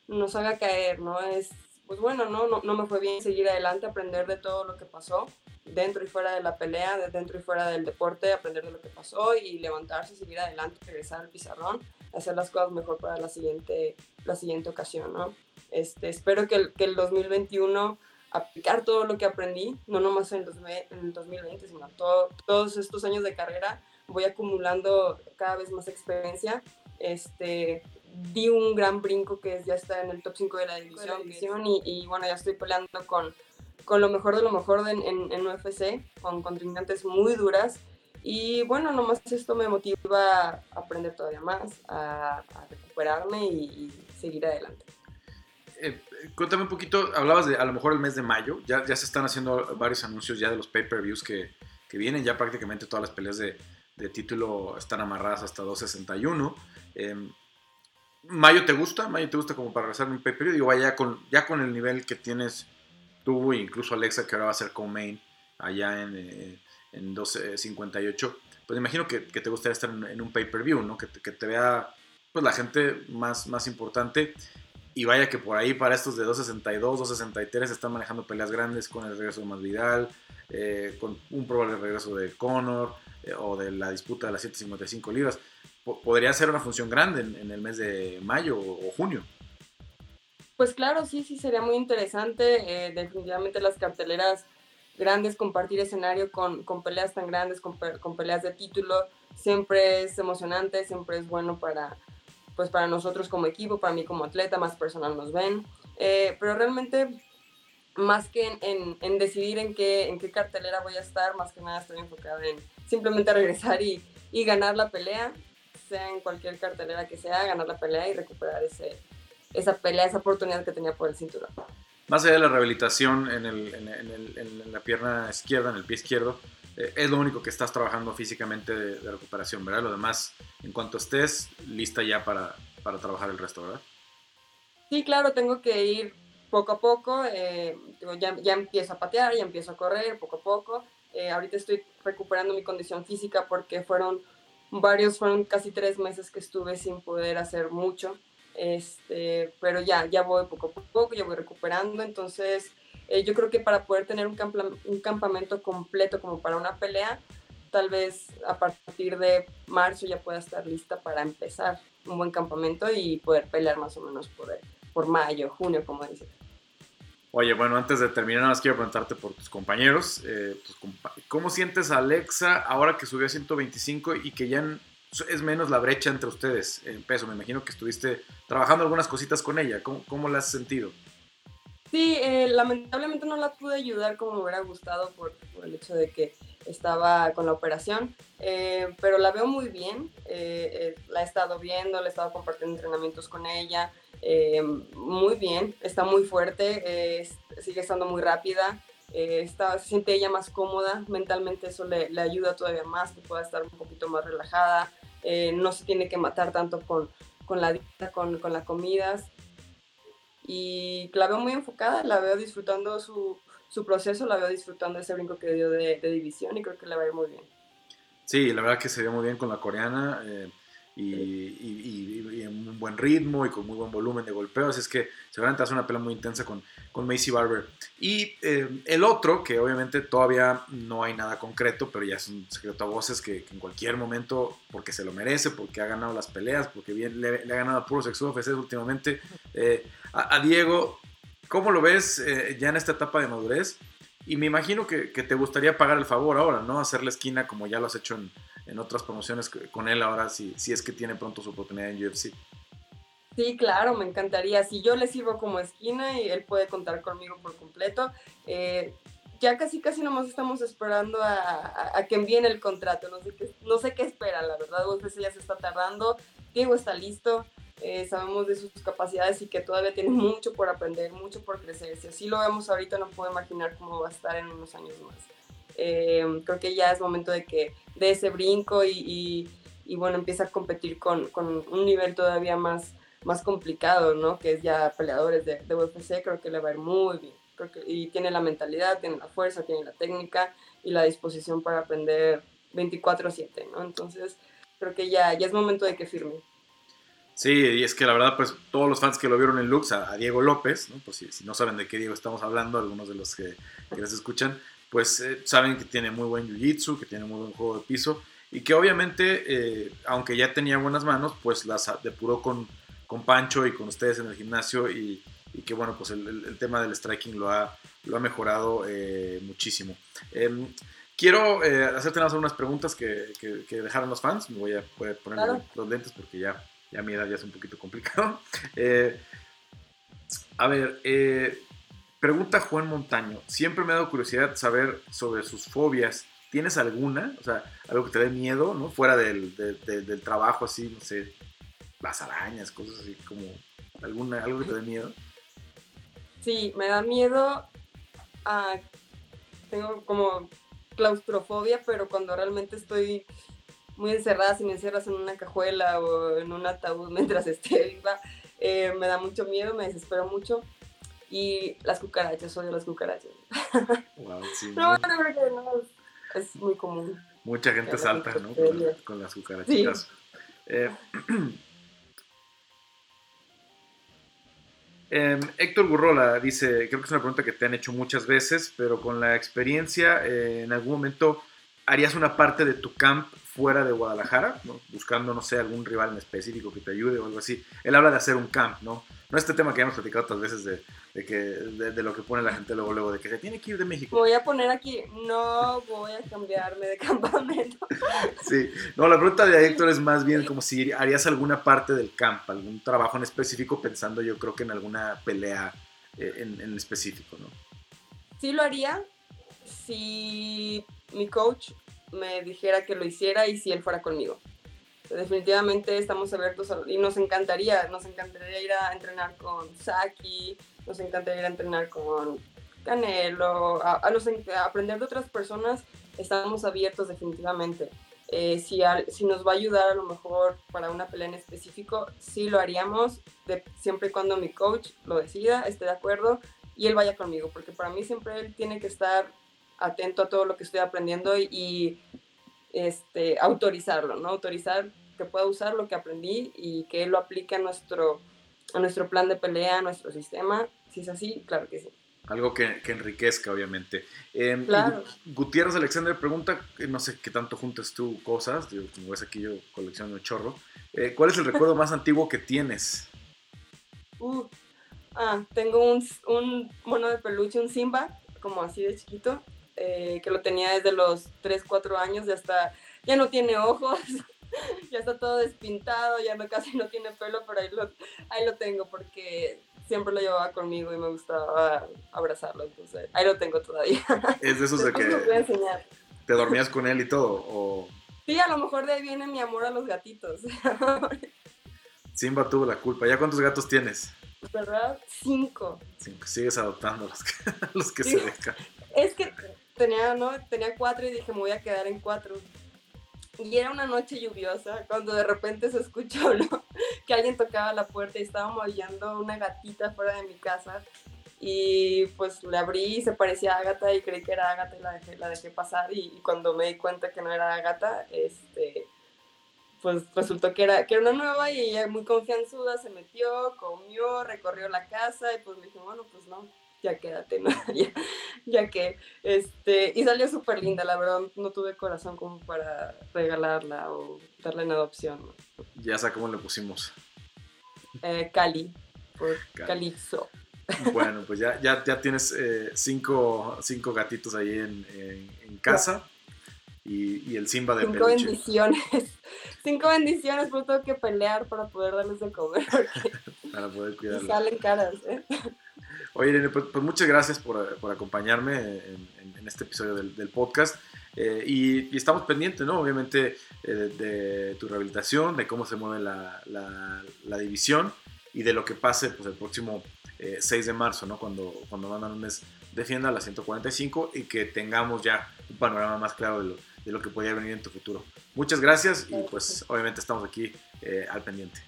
nos haga caer, ¿no? Es, pues bueno, ¿no? ¿no? Me fue bien seguir adelante, aprender de todo lo que pasó, dentro y fuera de la pelea, de dentro y fuera del deporte, aprender de lo que pasó y levantarse, seguir adelante, regresar al pizarrón, hacer las cosas mejor para la siguiente, la siguiente ocasión, ¿no? Este, espero que el, que el 2021 aplicar todo lo que aprendí, no nomás en el, 2020, sino todo, todos estos años de carrera, voy acumulando cada vez más experiencia este, di un gran brinco que ya está en el top 5 de la división, y, y, bueno, ya estoy peleando con, con lo mejor de lo mejor en, en, UFC, con contrincantes muy duras. Y bueno, nomás esto me motiva a aprender todavía más, a, recuperarme y, seguir adelante. Eh, cuéntame un poquito, hablabas de a lo mejor el mes de mayo, ya, ya se están haciendo varios anuncios ya de los pay-per-views que, que, vienen, ya prácticamente todas las peleas de, de título están amarradas hasta 261. Eh, ¿Mayo te gusta? ¿Mayo te gusta como para en un pay-per-view? Digo, ya con, ya con el nivel que tienes tú incluso Alexa, que ahora va a ser co-main allá en, eh, en 1258, pues imagino que, que, te gustaría estar en, un pay-per-view, ¿no? Que, que, te vea pues la gente más, más importante. Y vaya que por ahí para estos de 262, 263 están manejando peleas grandes con el regreso de Masvidal, eh, con un probable regreso de Conor eh, o de la disputa de las 155 libras. Podría ser una función grande en, el mes de mayo o, junio. Pues claro, sí, sí, sería muy interesante. Eh, definitivamente las carteleras grandes, compartir escenario con, con peleas tan grandes, con, con, peleas de título, siempre es emocionante, siempre es bueno para, pues para nosotros como equipo, para mí como atleta, más personal nos ven. Eh, pero realmente, más que en, en, decidir en qué, en qué cartelera voy a estar, más que nada estoy enfocada en simplemente regresar y, y ganar la pelea, sea en cualquier cartelera que sea, ganar la pelea y recuperar ese, esa pelea, esa oportunidad que tenía por el cinturón. Más allá de la rehabilitación en, el, en, el, en la pierna izquierda, en el pie izquierdo, eh, es lo único que estás trabajando físicamente de, recuperación, ¿verdad? Lo demás, en cuanto estés, lista ya para, para, trabajar el resto, ¿verdad? Sí, claro, tengo que ir poco a poco, eh, ya, ya, empiezo a patear, ya empiezo a correr poco a poco. Eh, ahorita estoy recuperando mi condición física porque fueron varios, fueron casi tres meses que estuve sin poder hacer mucho. Este, pero ya, ya voy poco a poco, ya voy recuperando. Entonces, eh, yo creo que para poder tener un, un campamento completo como para una pelea, tal vez a partir de marzo ya pueda estar lista para empezar un buen campamento y poder pelear más o menos por, por mayo, junio, como dices. Oye, bueno, antes de terminar, nada más quiero preguntarte por tus compañeros. Eh, ¿Cómo sientes a Alexa ahora que subió a 125 y que ya es menos la brecha entre ustedes en peso? Me imagino que estuviste trabajando algunas cositas con ella. ¿Cómo, la has sentido? Sí, eh, lamentablemente no la pude ayudar como me hubiera gustado por el hecho de que estaba con la operación, eh, pero la veo muy bien, la he estado viendo, le he estado compartiendo entrenamientos con ella, eh, muy bien, está muy fuerte, eh, sigue estando muy rápida, eh, está, se siente ella más cómoda, mentalmente eso le, le, ayuda todavía más, que pueda estar un poquito más relajada, no se tiene que matar tanto con, con la dieta, con, con las comidas. Y la veo muy enfocada, la veo disfrutando su, su proceso, la veo disfrutando ese brinco que dio de, de, división y creo que le va a ir muy bien. Sí, la verdad que se ve muy bien con la coreana y, en un buen ritmo y con muy buen volumen de golpeo. Así es que seguramente hace una pelea muy intensa con, con Macy Barber. Y eh, el otro, que obviamente todavía no hay nada concreto, pero ya es un secreto a voces que, en cualquier momento, porque se lo merece, porque ha ganado las peleas, porque bien, le, ha ganado a puros ex últimamente, eh, a, Diego, ¿cómo lo ves eh, ya en esta etapa de madurez? Y me imagino que, que, te gustaría pagar el favor ahora, ¿no? Hacer la esquina como ya lo has hecho en, en otras promociones con él ahora, si, si es que tiene pronto su oportunidad en UFC. Sí, claro, me encantaría. Si yo le sirvo como esquina y él puede contar conmigo por completo, eh, ya casi casi nomás estamos esperando a, a, que envíen el contrato. No sé qué, no sé qué espera, la verdad. UFC ya se está tardando. Diego está listo. Eh, sabemos de sus capacidades y que todavía tiene mucho por aprender, mucho por crecer. Si así lo vemos ahorita, no puedo imaginar cómo va a estar en unos años más. Eh, creo que ya es momento de que de ese brinco y, y, bueno, empieza a competir con, con, un nivel todavía más, más complicado, ¿no? Que es ya peleadores de, de UFC, creo que le va a ir muy bien. Creo que, y tiene la mentalidad, tiene la fuerza, tiene la técnica y la disposición para aprender 24/7, ¿no? Entonces, creo que ya, ya es momento de que firme. Sí, y es que la verdad, pues todos los fans que lo vieron en Lux, a, Diego López, ¿no? pues si, si, no saben de qué Diego estamos hablando, algunos de los que, que les escuchan, pues eh, saben que tiene muy buen jiu-jitsu, que tiene muy buen juego de piso y que obviamente, eh, aunque ya tenía buenas manos, pues las depuró con, con Pancho y con ustedes en el gimnasio y, y que bueno, pues el, el, tema del striking lo ha, lo ha mejorado eh, muchísimo. Em, quiero hacerte unas preguntas que, que, dejaron los fans. Me voy a, poner los lentes porque ya, ya mi edad ya es un poquito complicado. [laughs] a ver, pregunta Juan Montaño. Siempre me ha dado curiosidad saber sobre sus fobias. ¿Tienes alguna? O sea, algo que te dé miedo, ¿no? Fuera del, trabajo, así, no sé, las arañas, cosas así, como alguna, algo que te dé miedo. Sí, me da miedo a... Tengo como claustrofobia, pero cuando realmente estoy muy encerrada, si me encierras en una cajuela o en un ataúd [laughs] mientras esté viva, eh, me da mucho miedo, me desespero mucho. Y las cucarachas, odio las cucarachas. [laughs] Wow, sí, no, no, creo que no, es muy común. Mucha gente salta, ¿no? Con, las cucarachitas. Eh, [clears throat] em, Héctor Gurrola dice, creo que es una pregunta que te han hecho muchas veces, pero con la experiencia, eh, en algún momento harías una parte de tu camp fuera de Guadalajara, buscando, no sé, algún rival en específico que te ayude o algo así. Él habla de hacer un camp, ¿no? No este tema que ya hemos platicado otras veces de, que, de, lo que pone la gente luego, luego, de que se tiene que ir de México. Voy a poner aquí, no voy a cambiarme de campamento. [laughs] Sí, no, la pregunta de Héctor es más bien como si harías alguna parte del camp, algún trabajo en específico, pensando yo creo que en alguna pelea eh, en, en específico, ¿no? Sí lo haría si mi coach me dijera que lo hiciera y si él fuera conmigo. Definitivamente estamos abiertos y nos encantaría, nos encantaría ir a entrenar con Saki, nos encantaría ir a entrenar con Canelo, a, aprender de otras personas, estamos abiertos definitivamente. Eh, si, si nos va a ayudar a lo mejor para una pelea en específico, sí lo haríamos, de, siempre y cuando mi coach lo decida, esté de acuerdo y él vaya conmigo, porque para mí siempre él tiene que estar atento a todo lo que estoy aprendiendo y, este, autorizarlo, ¿no? Autorizar que pueda usar lo que aprendí y que él lo aplique a nuestro, a nuestro plan de pelea, a nuestro sistema. Si es así, claro que sí. Algo que, que enriquezca, obviamente. Em, claro. Gutiérrez Alexander pregunta, no sé qué tanto juntas tú cosas, digo, como ves aquí yo colecciono un chorro. Eh, ¿Cuál es el recuerdo más antiguo que tienes? [laughs] Uh, ah, tengo un, un mono de peluche, un Simba, como así de chiquito, eh, que lo tenía desde los 3, 4 años, ya está, ya no tiene ojos, [laughs] ya está todo despintado, ya no, casi no tiene pelo, pero ahí lo, ahí lo tengo porque siempre lo llevaba conmigo y me gustaba abrazarlo, entonces ahí lo tengo todavía. [laughs] Es de esos de que te dormías con él y todo, o... Sí, a lo mejor de ahí viene mi amor a los gatitos. [laughs] Simba tuvo la culpa. ¿Ya cuántos gatos tienes? ¿Verdad? Cinco. Cinco. Sigues adoptando los que, los que se dejan. Es que tenía, ¿no? Tenía cuatro y dije, me voy a quedar en cuatro. Y era una noche lluviosa cuando de repente se escuchó. [laughs] Que alguien tocaba la puerta y estaba moviendo una gatita fuera de mi casa. Y pues le abrí y se parecía a Agatha y creí que era Agatha y la dejé, la dejé pasar. Y, cuando me di cuenta que no era Agatha, este, pues resultó que era, que era una nueva y ella muy confianzuda se metió, comió, recorrió la casa y pues me dije, bueno, pues no, ya quédate, ¿no? [laughs] ya, que, este, y salió súper linda, la verdad, no tuve corazón como para regalarla o darle en adopción. Ya sé cómo le pusimos. Eh, Cali, por Cali. Bueno, pues ya, ya, ya tienes eh, cinco, cinco, gatitos ahí en, en, casa. Y, y, el Simba de Cinco bendiciones. [laughs] Cinco bendiciones, pero tengo que pelear para poder darles de comer. [laughs] para poder cuidarlos. Salen caras, ¿eh? Oye, Irene, pues, pues, muchas gracias por, por acompañarme en, este episodio del, podcast. Eh, y, estamos pendientes, ¿no? Obviamente, eh, de, tu rehabilitación, de cómo se mueve la, la, división y de lo que pase pues, el próximo 6 eh, de marzo, ¿no? Cuando, cuando Banda Núñez defienda la 145 y que tengamos ya un panorama más claro de lo, de lo que podría venir en tu futuro. Muchas gracias y pues obviamente estamos aquí al pendiente.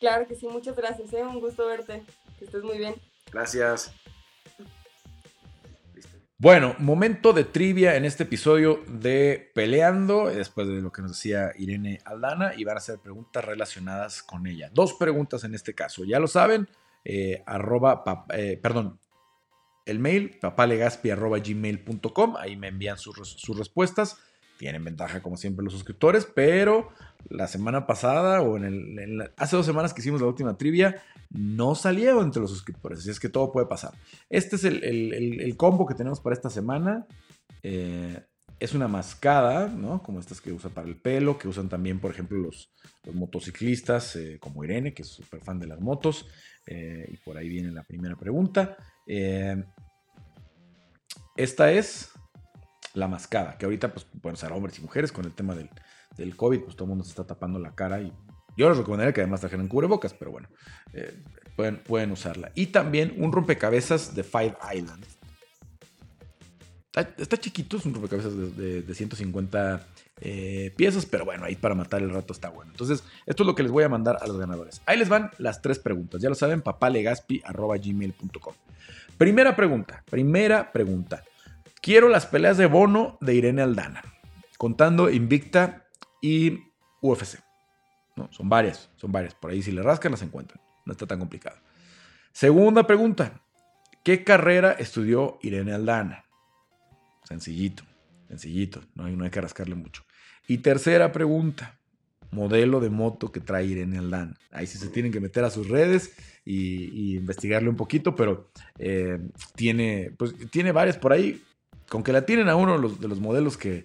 Claro que sí, muchas gracias, ¿eh? un gusto verte, que estés muy bien. Gracias. Bueno, momento de trivia en este episodio de Peleando, después de lo que nos decía Irene Aldana, y van a ser preguntas relacionadas con ella. Dos preguntas en este caso, ya lo saben, eh, arroba, eh, perdón, el mail, papalegaspi arroba gmail.com, ahí me envían sus, sus respuestas tienen ventaja como siempre los suscriptores, pero la semana pasada o en el, hace dos semanas que hicimos la última trivia, no salieron entre los suscriptores, así es que todo puede pasar. Este es el, combo que tenemos para esta semana. Eh, es una mascada, ¿no? Como estas que usa para el pelo, que usan también, por ejemplo, los, motociclistas, eh, como Irene, que es súper fan de las motos. Eh, y por ahí viene la primera pregunta. Esta es la mascada, que ahorita, pues, pueden usar hombres y mujeres con el tema del, del COVID, pues todo el mundo se está tapando la cara y yo les recomendaría que además trajeran cubrebocas, pero bueno, pueden, pueden usarla. Y también un rompecabezas de Five Island Está, chiquito, es un rompecabezas de, de, 150 eh, piezas, pero bueno, ahí para matar el rato está bueno. Entonces, esto es lo que les voy a mandar a los ganadores. Ahí les van las tres preguntas. Ya lo saben, papalegaspi.gmail.com. Primera pregunta, primera pregunta. Quiero las peleas de bono de Irene Aldana, contando Invicta y UFC. No, son varias, son varias. Por ahí si le rascan las encuentran. No está tan complicado. Segunda pregunta. ¿Qué carrera estudió Irene Aldana? Sencillito, sencillito, no hay, no hay que rascarle mucho. Y tercera pregunta, modelo de moto que trae Irene Aldán. Ahí sí se tienen que meter a sus redes y, investigarle un poquito, pero eh, tiene, pues, tiene varias por ahí. Con que la tienen a uno de los, de los modelos que,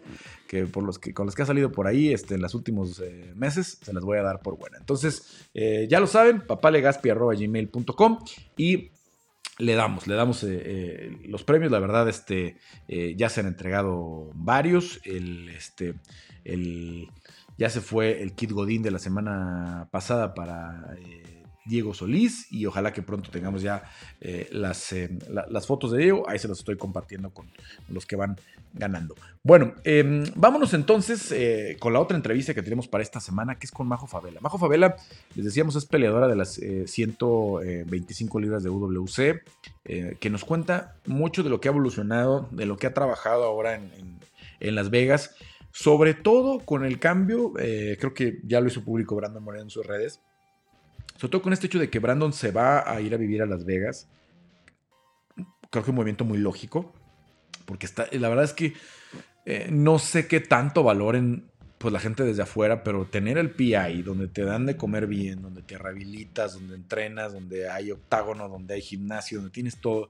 por los que, con los que ha salido por ahí este, en los últimos eh, meses, se las voy a dar por buena. Entonces, eh, ya lo saben, papalegaspi.gmail.com y le damos, le damos eh, los premios. La verdad, este, ya se han entregado varios. El, este, el, ya se fue el kit Godín de la semana pasada para Diego Solís y ojalá que pronto tengamos ya eh, las, eh, las, fotos de Diego. Ahí se los estoy compartiendo con los que van ganando. Bueno, em, vámonos entonces eh, con la otra entrevista que tenemos para esta semana, que es con Majo Favela. Majo Favela, les decíamos, es peleadora de las 125 libras de UWC, que nos cuenta mucho de lo que ha evolucionado, de lo que ha trabajado ahora en, en Las Vegas. Sobre todo con el cambio, creo que ya lo hizo público Brandon Moreno en sus redes, sobre todo con este hecho de que Brandon se va a ir a vivir a Las Vegas. Creo que un movimiento muy lógico. Porque está, la verdad es que eh, no sé qué tanto valoren pues la gente desde afuera, pero tener el PI donde te dan de comer bien, donde te rehabilitas, donde entrenas, donde hay octágono, donde hay gimnasio, donde tienes todo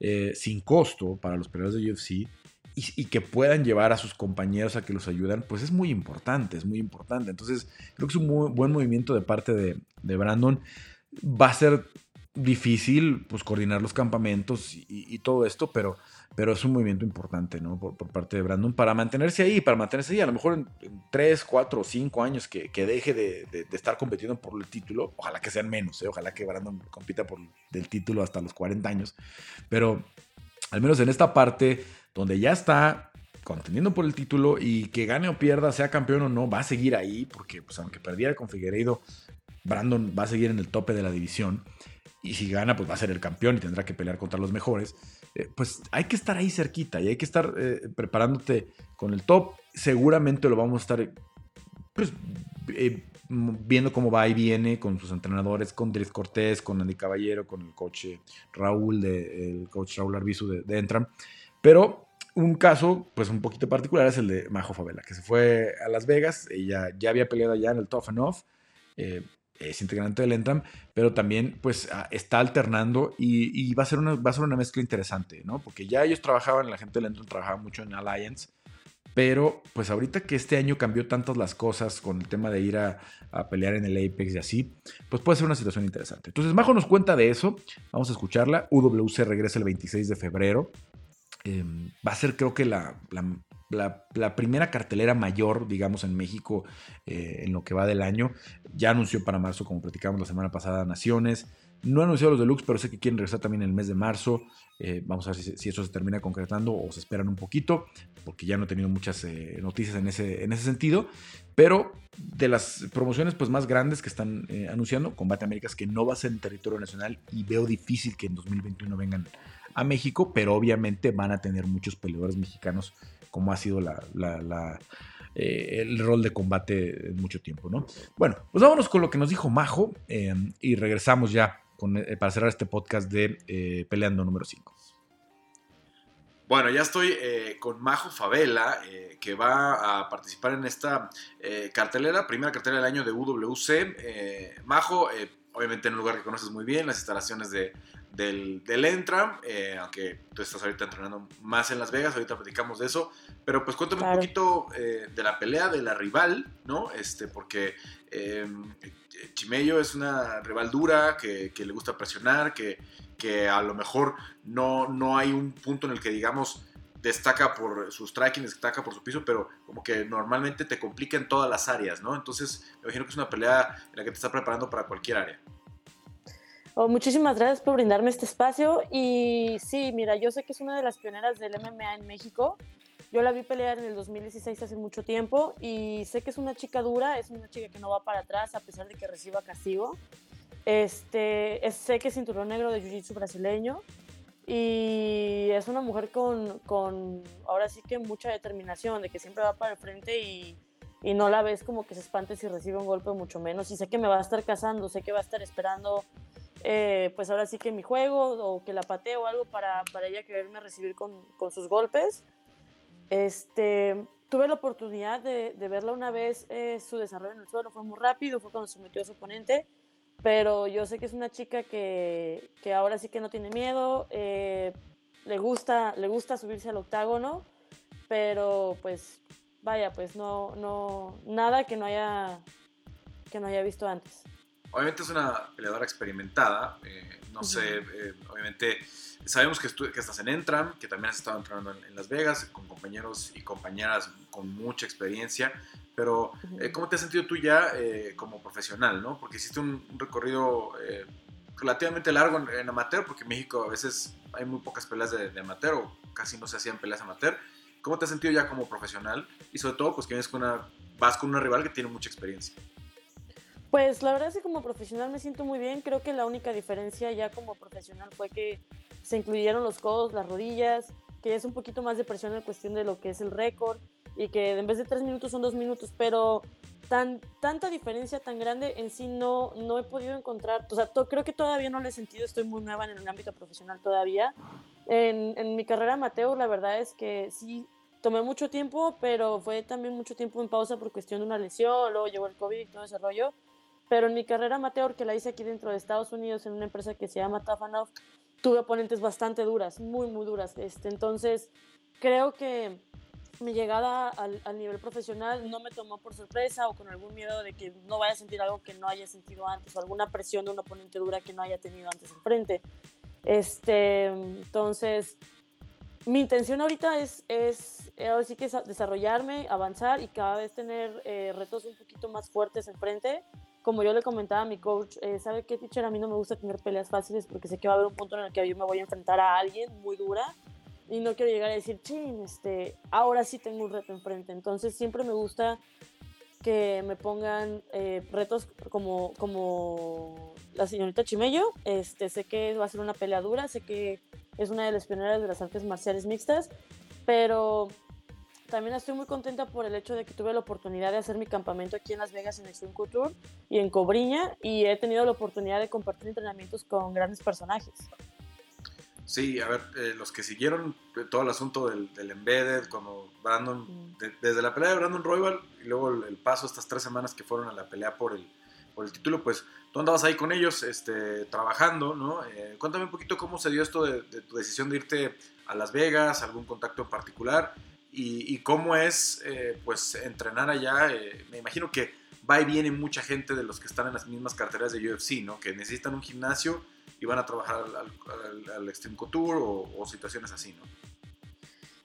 eh, sin costo para los peleadores de UFC, y, que puedan llevar a sus compañeros a que los ayuden, pues es muy importante, es muy importante. Entonces, creo que es un muy buen movimiento de parte de, Brandon. Va a ser difícil pues coordinar los campamentos y, todo esto, pero, pero es un movimiento importante, ¿no? Por, parte de Brandon para mantenerse ahí, para mantenerse ahí, a lo mejor en, 3, 4 o 5 años que, deje de, estar compitiendo por el título, ojalá que sean menos, ¿eh? ojalá que Brandon compita por el título hasta los 40 años, pero al menos en esta parte donde ya está contendiendo por el título y que gane o pierda, sea campeón o no, va a seguir ahí, porque pues, aunque perdiera con Figueiredo, Brandon va a seguir en el tope de la división. Y si gana, pues va a ser el campeón y tendrá que pelear contra los mejores. Eh, pues hay que estar ahí cerquita y hay que estar eh, preparándote con el top. Seguramente lo vamos a estar pues, eh, viendo cómo va y viene con sus entrenadores, con Dries Cortés, con Andy Caballero, con el coach Raúl, de, el coach Raúl Arbizu de, de Entram. Pero un caso, pues un poquito particular, es el de Majo Favela, que se fue a Las Vegas. Ella ya había peleado allá en el Tough Off. Eh, es integrante del Entram, pero también pues ah, está alternando y, va, a ser una, va a ser una mezcla interesante, ¿no? Porque ya ellos trabajaban, la gente del Entram trabajaba mucho en Alliance, pero pues ahorita que este año cambió tantas las cosas con el tema de ir a, a, pelear en el Apex y así, pues puede ser una situación interesante. Entonces Majo nos cuenta de eso, vamos a escucharla. UWC regresa el 26 de febrero. Em, va a ser creo que la, primera cartelera mayor, digamos, en México eh, en lo que va del año. Ya anunció para marzo, como platicamos la semana pasada, Naciones. No anunció los deluxe, pero sé que quieren regresar también en el mes de marzo. Eh, vamos a ver si, eso se termina concretando o se esperan un poquito, porque ya no he tenido muchas eh, noticias en ese, en ese sentido. Pero de las promociones pues, más grandes que están anunciando, Combate Américas, que no va a ser en territorio nacional y veo difícil que en 2021 vengan a México, pero obviamente van a tener muchos peleadores mexicanos, como ha sido la, eh, el rol de combate en mucho tiempo, ¿no? Bueno, pues vámonos con lo que nos dijo Majo em, y regresamos ya eh, para cerrar este podcast de eh, Peleando número 5. Bueno, ya estoy con Majo Favela, que va a participar en esta cartelera, primera cartelera del año de UWC. Majo, obviamente en un lugar que conoces muy bien, las instalaciones de del, del Entram, eh, aunque tú estás ahorita entrenando más en Las Vegas, ahorita platicamos de eso, pero pues cuéntame un poquito eh, de la pelea de la rival, ¿no? Este, porque em, Chimello es una rival dura, que, que le gusta presionar, que, que, a lo mejor no, no hay un punto en el que digamos destaca por su striking, destaca por su piso, pero como que normalmente te complica en todas las áreas, ¿no? Entonces, me imagino que es una pelea en la que te está preparando para cualquier área. Oh, muchísimas gracias por brindarme este espacio. Y sí, mira, yo sé que es una de las pioneras del MMA en México. Yo la vi pelear en el 2016 hace mucho tiempo y sé que es una chica dura, es una chica que no va para atrás a pesar de que reciba castigo. Este, sé que es cinturón negro de Jiu-Jitsu brasileño y es una mujer con, con, ahora sí que mucha determinación, de que siempre va para el frente y, y no la ves como que se espante si recibe un golpe, mucho menos. Y sé que me va a estar cazando, sé que va a estar esperando eh, pues ahora sí que mi juego o que la pateo o algo para, para ella quererme recibir con, con, sus golpes. Este, tuve la oportunidad de, de verla una vez, eh, su desarrollo en el suelo fue muy rápido, fue cuando se metió a su oponente, pero yo sé que es una chica que, que ahora sí que no tiene miedo, eh, le, gusta, le gusta subirse al octágono, pero pues vaya, pues no, no, nada que no haya, que no haya visto antes. Obviamente es una peleadora experimentada, eh, no sé, eh, obviamente sabemos que, que, estás en Entram, que también has estado entrenando en, Las Vegas con compañeros y compañeras con mucha experiencia, pero eh, ¿cómo te has sentido tú ya como profesional, no? Porque hiciste un, recorrido relativamente largo en, amateur, porque en México a veces hay muy pocas peleas de, de, amateur o casi no se hacían peleas amateur. ¿Cómo te has sentido ya como profesional? Y sobre todo, pues que vienes con una, vas con una rival que tiene mucha experiencia. Pues la verdad es que como profesional me siento muy bien. Creo que la única diferencia ya como profesional fue que se incluyeron los codos, las rodillas, que es un poquito más de presión en cuestión de lo que es el récord y que en vez de tres minutos son dos minutos, pero tan, tanta diferencia tan grande en sí no, no he podido encontrar. O sea, creo que todavía no lo he sentido, estoy muy nueva en el ámbito profesional todavía. En, mi carrera amateur la verdad es que sí tomé mucho tiempo, pero fue también mucho tiempo en pausa por cuestión de una lesión, luego llegó el COVID y todo ese rollo. Pero en mi carrera amateur, que la hice aquí dentro de Estados Unidos en una empresa que se llama Tafanov, tuve oponentes bastante duras, muy, muy duras. Este, entonces, creo que mi llegada al, nivel profesional no me tomó por sorpresa o con algún miedo de que no vaya a sentir algo que no haya sentido antes o alguna presión de un oponente dura que no haya tenido antes enfrente. Este, entonces, mi intención ahorita es, es ahora sí que desarrollarme, avanzar y cada vez tener eh, retos un poquito más fuertes enfrente como yo le comentaba a mi coach, eh, ¿sabe qué, teacher? A mí no me gusta tener peleas fáciles porque sé que va a haber un punto en el que yo me voy a enfrentar a alguien muy dura y no quiero llegar a decir, chin, este, ahora sí tengo un reto enfrente. Entonces siempre me gusta que me pongan eh, retos como, como la señorita Chimello. Este, sé que va a ser una pelea dura, sé que es una de las pioneras de las artes marciales mixtas, pero también estoy muy contenta por el hecho de que tuve la oportunidad de hacer mi campamento aquí en Las Vegas en Extreme Couture y en Cobriña y he tenido la oportunidad de compartir entrenamientos con grandes personajes. Sí, a ver, eh, los que siguieron todo el asunto del, del Embedded, como Brandon, mm. desde la pelea de Brandon Royal y luego el, paso estas tres semanas que fueron a la pelea por el, por el título, pues tú andabas ahí con ellos este, trabajando, ¿no? Eh, cuéntame un poquito cómo se dio esto de, de, tu decisión de irte a Las Vegas, algún contacto en particular y, cómo es eh, pues entrenar allá. Eh, me imagino que va y viene mucha gente de los que están en las mismas carteras de UFC, ¿no? Que necesitan un gimnasio y van a trabajar al, al, Extreme Couture o, situaciones así, ¿no?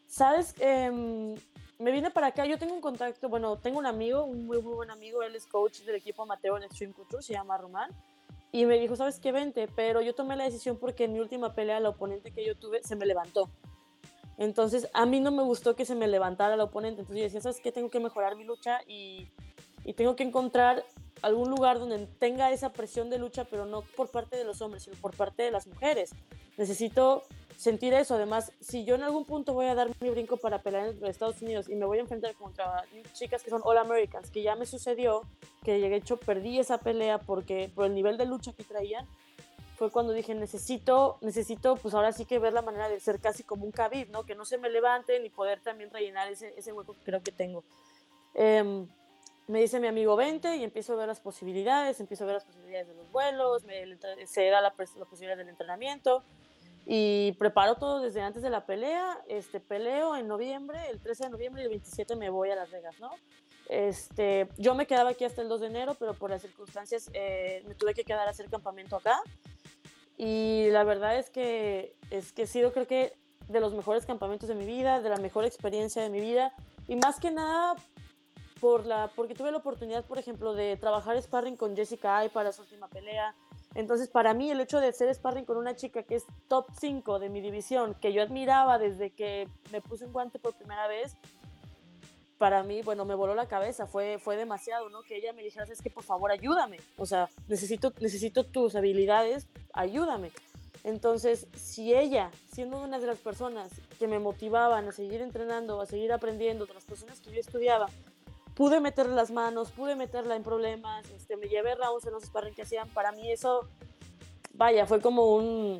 Sabes, em, me vine para acá, yo tengo un contacto, bueno, tengo un amigo, un muy, muy buen amigo, él es coach del equipo Mateo en Extreme Couture, se llama Román, y me dijo, ¿sabes qué? Vente, pero yo tomé la decisión porque en mi última pelea la oponente que yo tuve se me levantó. Entonces, a mí no me gustó que se me levantara el oponente. Entonces yo decía, ¿sabes qué? Tengo que mejorar mi lucha y, y tengo que encontrar algún lugar donde tenga esa presión de lucha, pero no por parte de los hombres, sino por parte de las mujeres. Necesito sentir eso. Además, si yo en algún punto voy a dar mi brinco para pelear en Estados Unidos y me voy a enfrentar contra chicas que son All Americans, que ya me sucedió, que llegué hecho perdí esa pelea porque por el nivel de lucha que traían, fue cuando dije, necesito, necesito, pues ahora sí que ver la manera de ser casi como un Khabib, ¿no? Que no se me levante ni poder también rellenar ese, ese hueco que creo que tengo. Em, me dice mi amigo, vente y empiezo a ver las posibilidades, empiezo a ver las posibilidades de los vuelos, me, se da la, la, posibilidad del entrenamiento y preparo todo desde antes de la pelea, este, peleo en noviembre, el 13 de noviembre y el 27 me voy a Las Vegas, ¿no? Este, yo me quedaba aquí hasta el 2 de enero, pero por las circunstancias eh, me tuve que quedar a hacer campamento acá. Y la verdad es que, es que he sido creo que de los mejores campamentos de mi vida, de la mejor experiencia de mi vida. Y más que nada por la, porque tuve la oportunidad, por ejemplo, de trabajar sparring con Jessica Ay para su última pelea. Entonces, para mí, el hecho de hacer sparring con una chica que es top 5 de mi división, que yo admiraba desde que me puse un guante por primera vez, para mí, bueno, me voló la cabeza, fue, fue demasiado, ¿no? Que ella me dijera, es que por favor ayúdame, o sea, necesito, necesito tus habilidades, ayúdame. Entonces, si ella, siendo una de las personas que me motivaban a seguir entrenando, a seguir aprendiendo, de las personas que yo estudiaba, pude meterle las manos, pude meterla en problemas, este, me llevé rounds en los sparring que hacían, para mí eso, vaya, fue como un,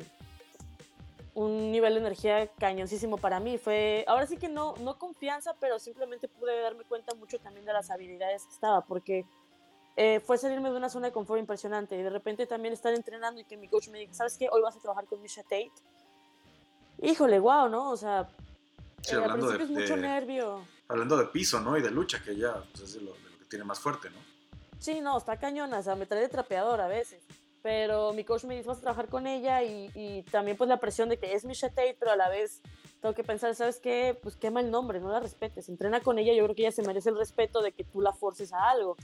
un nivel de energía cañoncísimo para mí. Fue, ahora sí que no, no confianza, pero simplemente pude darme cuenta mucho también de las habilidades que estaba, porque eh, fue salirme de una zona de confort impresionante y de repente también estar entrenando y que mi coach me diga, ¿sabes qué? Hoy vas a trabajar con Misha Tate. Híjole, wow, ¿no? O sea, sí, eh, hablando de, es mucho nervio. Hablando de piso, ¿no? Y de lucha, que ya pues, es de lo, que tiene más fuerte, ¿no? Sí, no, está cañona, o sea, me trae de trapeador a veces. Pero mi coach me dice, vas a trabajar con ella y, y también pues la presión de que es Misha Tate, pero a la vez tengo que pensar, ¿sabes qué? Pues quema el nombre, no la respetes. Entrena con ella, yo creo que ella se merece el respeto de que tú la forces a algo.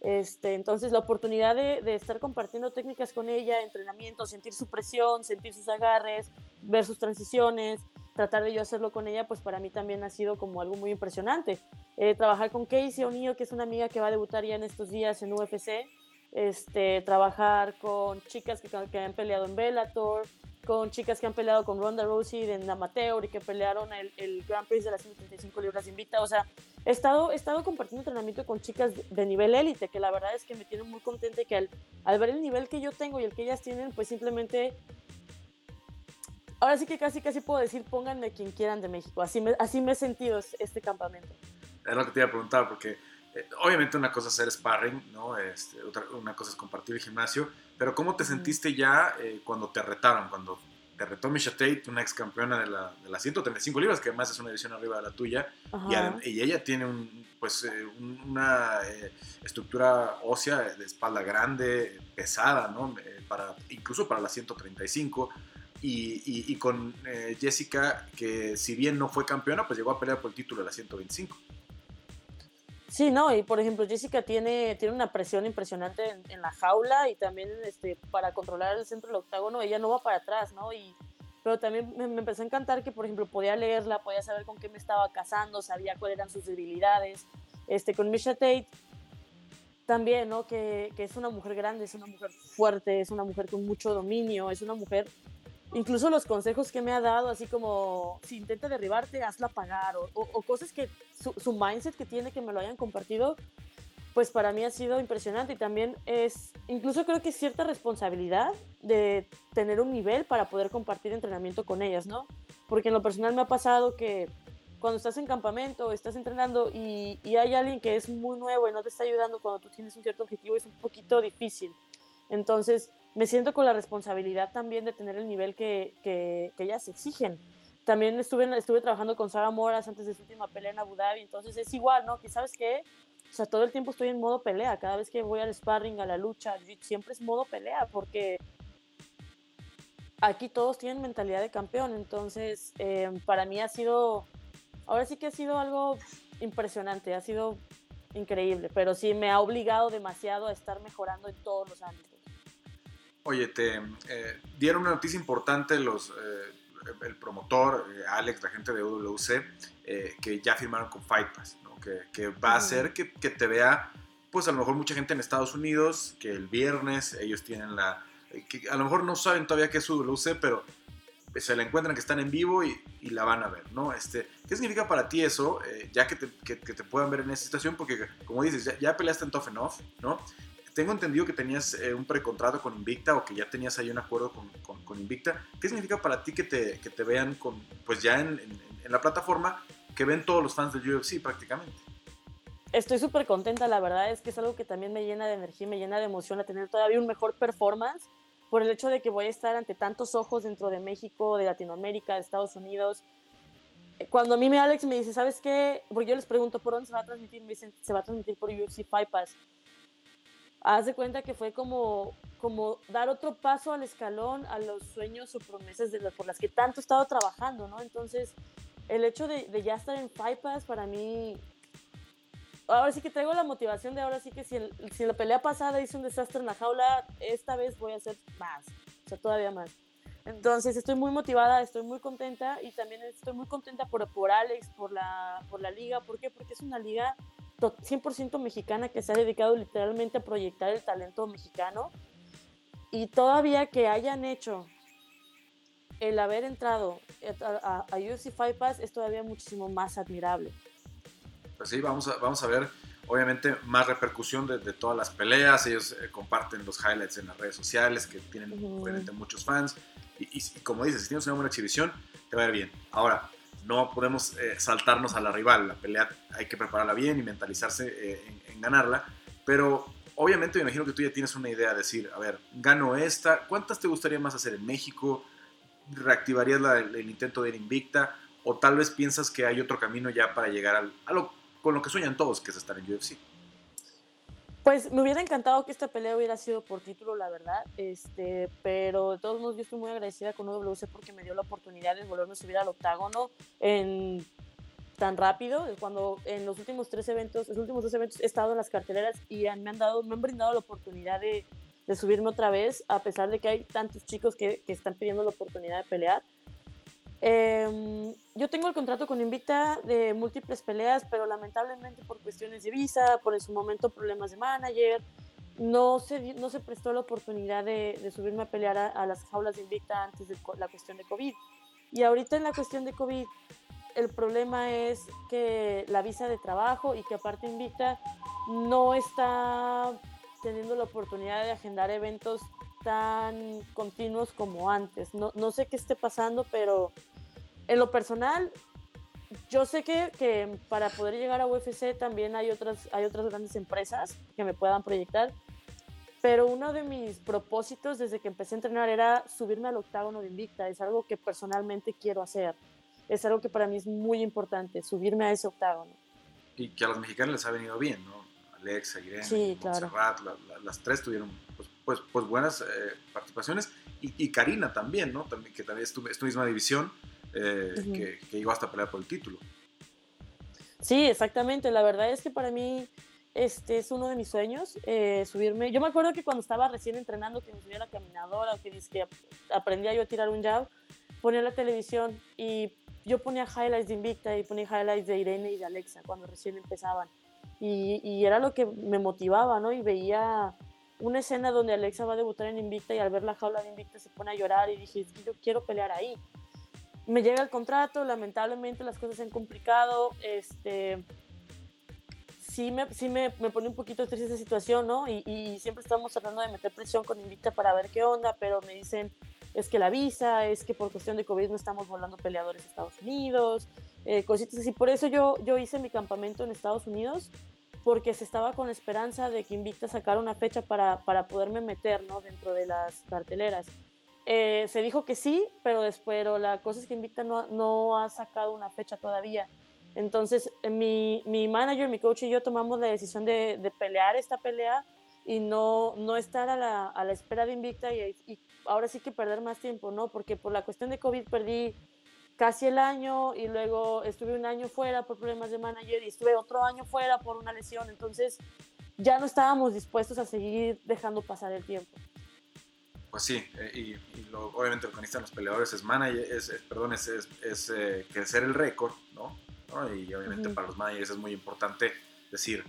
Este, entonces, la oportunidad de, de, estar compartiendo técnicas con ella, entrenamiento, sentir su presión, sentir sus agarres, ver sus transiciones, tratar de yo hacerlo con ella, pues para mí también ha sido como algo muy impresionante. Eh, trabajar con Casey O'Neill, que es una amiga que va a debutar ya en estos días en UFC, este, trabajar con chicas que, que han peleado en Bellator, con chicas que han peleado con Ronda Rousey en amateur y que pelearon el, el Grand Prix de las 135 libras invita. O sea, he estado, he estado compartiendo entrenamiento con chicas de nivel élite, que la verdad es que me tienen muy contenta que al, al ver el nivel que yo tengo y el que ellas tienen, pues simplemente ahora sí que casi casi puedo decir pónganme quien quieran de México. Así me, así me he sentido este campamento. Es lo que te iba a preguntar, porque eh, obviamente una cosa es hacer sparring, ¿no? Este, otra, una cosa es compartir el gimnasio, pero ¿cómo te sentiste ya eh, cuando te retaron? Cuando te retó Misha Tate, una ex campeona de, la, de las 135 libras, que además es una edición arriba de la tuya, y, y, ella tiene un, pues, eh, una estructura ósea de espalda grande, pesada, ¿no? para, incluso para las 135 y, con Jessica, que si bien no fue campeona, pues llegó a pelear por el título de la 125. Sí, no, y por ejemplo, Jessica tiene, tiene una presión impresionante en, la jaula y también este, para controlar el centro del octágono, ella no va para atrás, ¿no? Y, pero también me, empezó a encantar que, por ejemplo, podía leerla, podía saber con qué me estaba casando, sabía cuáles eran sus debilidades. Este, con Misha Tate, también, ¿no? Que, que, es una mujer grande, es una mujer fuerte, es una mujer con mucho dominio, es una mujer incluso los consejos que me ha dado, así como si intenta derribarte, hazla pagar, o, cosas que su, mindset que tiene, que me lo hayan compartido, pues para mí ha sido impresionante y también es, incluso creo que es cierta responsabilidad de tener un nivel para poder compartir entrenamiento con ellas, ¿no? Porque en lo personal me ha pasado que cuando estás en campamento, estás entrenando y, y hay alguien que es muy nuevo y no te está ayudando cuando tú tienes un cierto objetivo, es un poquito difícil. Entonces, me siento con la responsabilidad también de tener el nivel que, que, ellas exigen. También estuve, estuve trabajando con Sara Moras antes de su última pelea en Abu Dhabi, entonces es igual, ¿no? Que sabes qué, o sea, todo el tiempo estoy en modo pelea, cada vez que voy al sparring, a la lucha, siempre es modo pelea, porque aquí todos tienen mentalidad de campeón, entonces eh, para mí ha sido, ahora sí que ha sido algo impresionante, ha sido increíble, pero sí me ha obligado demasiado a estar mejorando en todos los ámbitos. Oye, te eh, dieron una noticia importante los, eh, el promotor, eh, Alex, la gente de UWC, que ya firmaron con Fight Pass, que, va a hacer que, que, te vea, pues a lo mejor mucha gente en Estados Unidos, que el viernes ellos tienen la... que a lo mejor no saben todavía qué es UWC, pero se la encuentran que están en vivo y, y la van a ver, ¿no? Este, ¿Qué significa para ti eso, ya que te, que, te, puedan ver en esa situación? Porque, como dices, ya, ya peleaste en Tough Enough, ¿no? Tengo entendido que tenías eh, un precontrato con Invicta o que ya tenías ahí un acuerdo con, con, Invicta. ¿Qué significa para ti que te, que te vean con, pues ya en, en, la plataforma, que ven todos los fans del UFC prácticamente? estoy súper contenta, la verdad es que es algo que también me llena de energía, me llena de emoción a tener todavía un mejor performance por el hecho de que voy a estar ante tantos ojos dentro de México, de Latinoamérica, de Estados Unidos. Cuando a mí me Alex me dice, ¿sabes qué? Porque yo les pregunto, ¿por dónde se va a transmitir? Me dicen, se va a transmitir por UFC Fight Pass. Haz de cuenta que fue como, como dar otro paso al escalón a los sueños o promesas de por las que tanto he estado trabajando, ¿no? Entonces, el hecho de, de ya estar en Pass para mí ahora sí que traigo la motivación de ahora sí que si, el, si la pelea pasada hice un desastre en la jaula, esta vez voy a hacer más, o sea, todavía más. Entonces estoy muy motivada, estoy muy contenta y también estoy muy contenta por, por Alex, por la, por la liga. ¿Por qué? Porque es una liga 100% mexicana que se ha dedicado literalmente a proyectar el talento mexicano. Y todavía que hayan hecho el haber entrado a, a, a UFC Fight Pass es todavía muchísimo más admirable pues sí, vamos a, vamos a ver obviamente más repercusión de, todas las peleas. Ellos eh, comparten los highlights en las redes sociales que tienen obviamente muchos fans. Y, como dices, si tienes una buena exhibición, te va a ir bien. Ahora, no podemos eh, saltarnos a la rival. La pelea hay que prepararla bien y mentalizarse eh, en, ganarla. Pero obviamente me imagino que tú ya tienes una idea de decir, a ver, gano esta. ¿Cuántas te gustaría más hacer en México? ¿Reactivarías el, intento de ir invicta? ¿O tal vez piensas que hay otro camino ya para llegar al, a lo con lo que sueñan todos, que es estar en UFC. Pues me hubiera encantado que esta pelea hubiera sido por título, la verdad. Este, pero de todos modos yo estoy muy agradecida con UWC porque me dio la oportunidad de volverme a subir al octágono tan rápido. Cuando en los últimos tres eventos, los últimos dos eventos he estado en las carteleras y me han dado, me han brindado la oportunidad de, subirme otra vez, a pesar de que hay tantos chicos que están pidiendo la oportunidad de pelear. Eh, yo tengo el contrato con Invicta de múltiples peleas, pero lamentablemente por cuestiones de visa, por en su momento problemas de manager, no se, no se prestó la oportunidad de, de subirme a pelear a, las jaulas de Invicta antes de la cuestión de COVID. Y ahorita en la cuestión de COVID, el problema es que la visa de trabajo y que aparte Invicta no está teniendo la oportunidad de agendar eventos tan continuos como antes. No, no sé qué esté pasando, pero en lo personal, yo sé que, que, para poder llegar a UFC también hay otras, hay otras grandes empresas que me puedan proyectar, pero uno de mis propósitos desde que empecé a entrenar era subirme al octágono de Invicta. Es algo que personalmente quiero hacer. Es algo que para mí es muy importante, subirme a ese octágono. Y que a los mexicanos les ha venido bien, ¿no? Alexa, Irene, sí, claro. las tres tuvieron pues, pues, pues buenas eh, participaciones. Y, y, Karina también, ¿no? También, que también es tu, es tu misma división eh, que, que, llegó hasta pelear por el título. Sí, exactamente. La verdad es que para mí este es uno de mis sueños, eh, subirme. Yo me acuerdo que cuando estaba recién entrenando, que me subía a la caminadora, que, que aprendía yo a tirar un jab, ponía la televisión y yo ponía highlights de Invicta y ponía highlights de Irene y de Alexa cuando recién empezaban. Y, y, era lo que me motivaba, ¿no? Y veía una escena donde Alexa va a debutar en Invicta y al ver la jaula de Invicta se pone a llorar y dije, yo quiero pelear ahí me llega el contrato, lamentablemente las cosas se han complicado, este, sí me, sí me, me pone un poquito triste esa situación, ¿no? Y, siempre estamos tratando de meter presión con Invicta para ver qué onda, pero me dicen, es que la visa, es que por cuestión de COVID no estamos volando peleadores a Estados Unidos, eh, cositas así. Por eso yo, yo hice mi campamento en Estados Unidos, porque se estaba con esperanza de que Invicta sacara una fecha para, para poderme meter, ¿no? Dentro de las carteleras. Eh, se dijo que sí, pero después la cosa es que Invicta no, no ha sacado una fecha todavía. Entonces, eh, mi, mi, manager, mi coach y yo tomamos la decisión de, de pelear esta pelea y no, no estar a la, a la espera de Invicta y, y, ahora sí que perder más tiempo, ¿no? Porque por la cuestión de COVID perdí casi el año y luego estuve un año fuera por problemas de manager y estuve otro año fuera por una lesión. Entonces, ya no estábamos dispuestos a seguir dejando pasar el tiempo. Pues sí, eh, y, lo, obviamente lo que necesitan los peleadores es, manager, es, perdón, es, es, eh, crecer el récord, ¿no? Y obviamente para los managers es muy importante decir,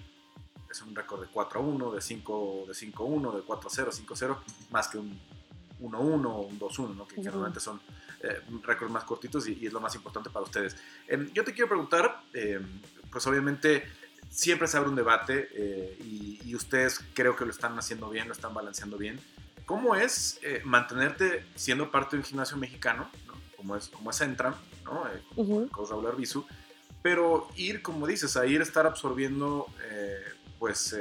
es un récord de 4 a 1, de 5 de 5 1, de 4 a 0, 5 a 0, más que un 1 a 1 o un 2 a 1, ¿no? que, normalmente son eh, récords más cortitos y, es lo más importante para ustedes. Em, yo te quiero preguntar, em, pues obviamente siempre se abre un debate y, y ustedes creo que lo están haciendo bien, lo están balanceando bien ¿Cómo es eh, mantenerte siendo parte de un gimnasio mexicano, como, es, como es Entram, ¿no? Eh, Raúl Arbizu, pero ir, como dices, a ir a estar absorbiendo eh, pues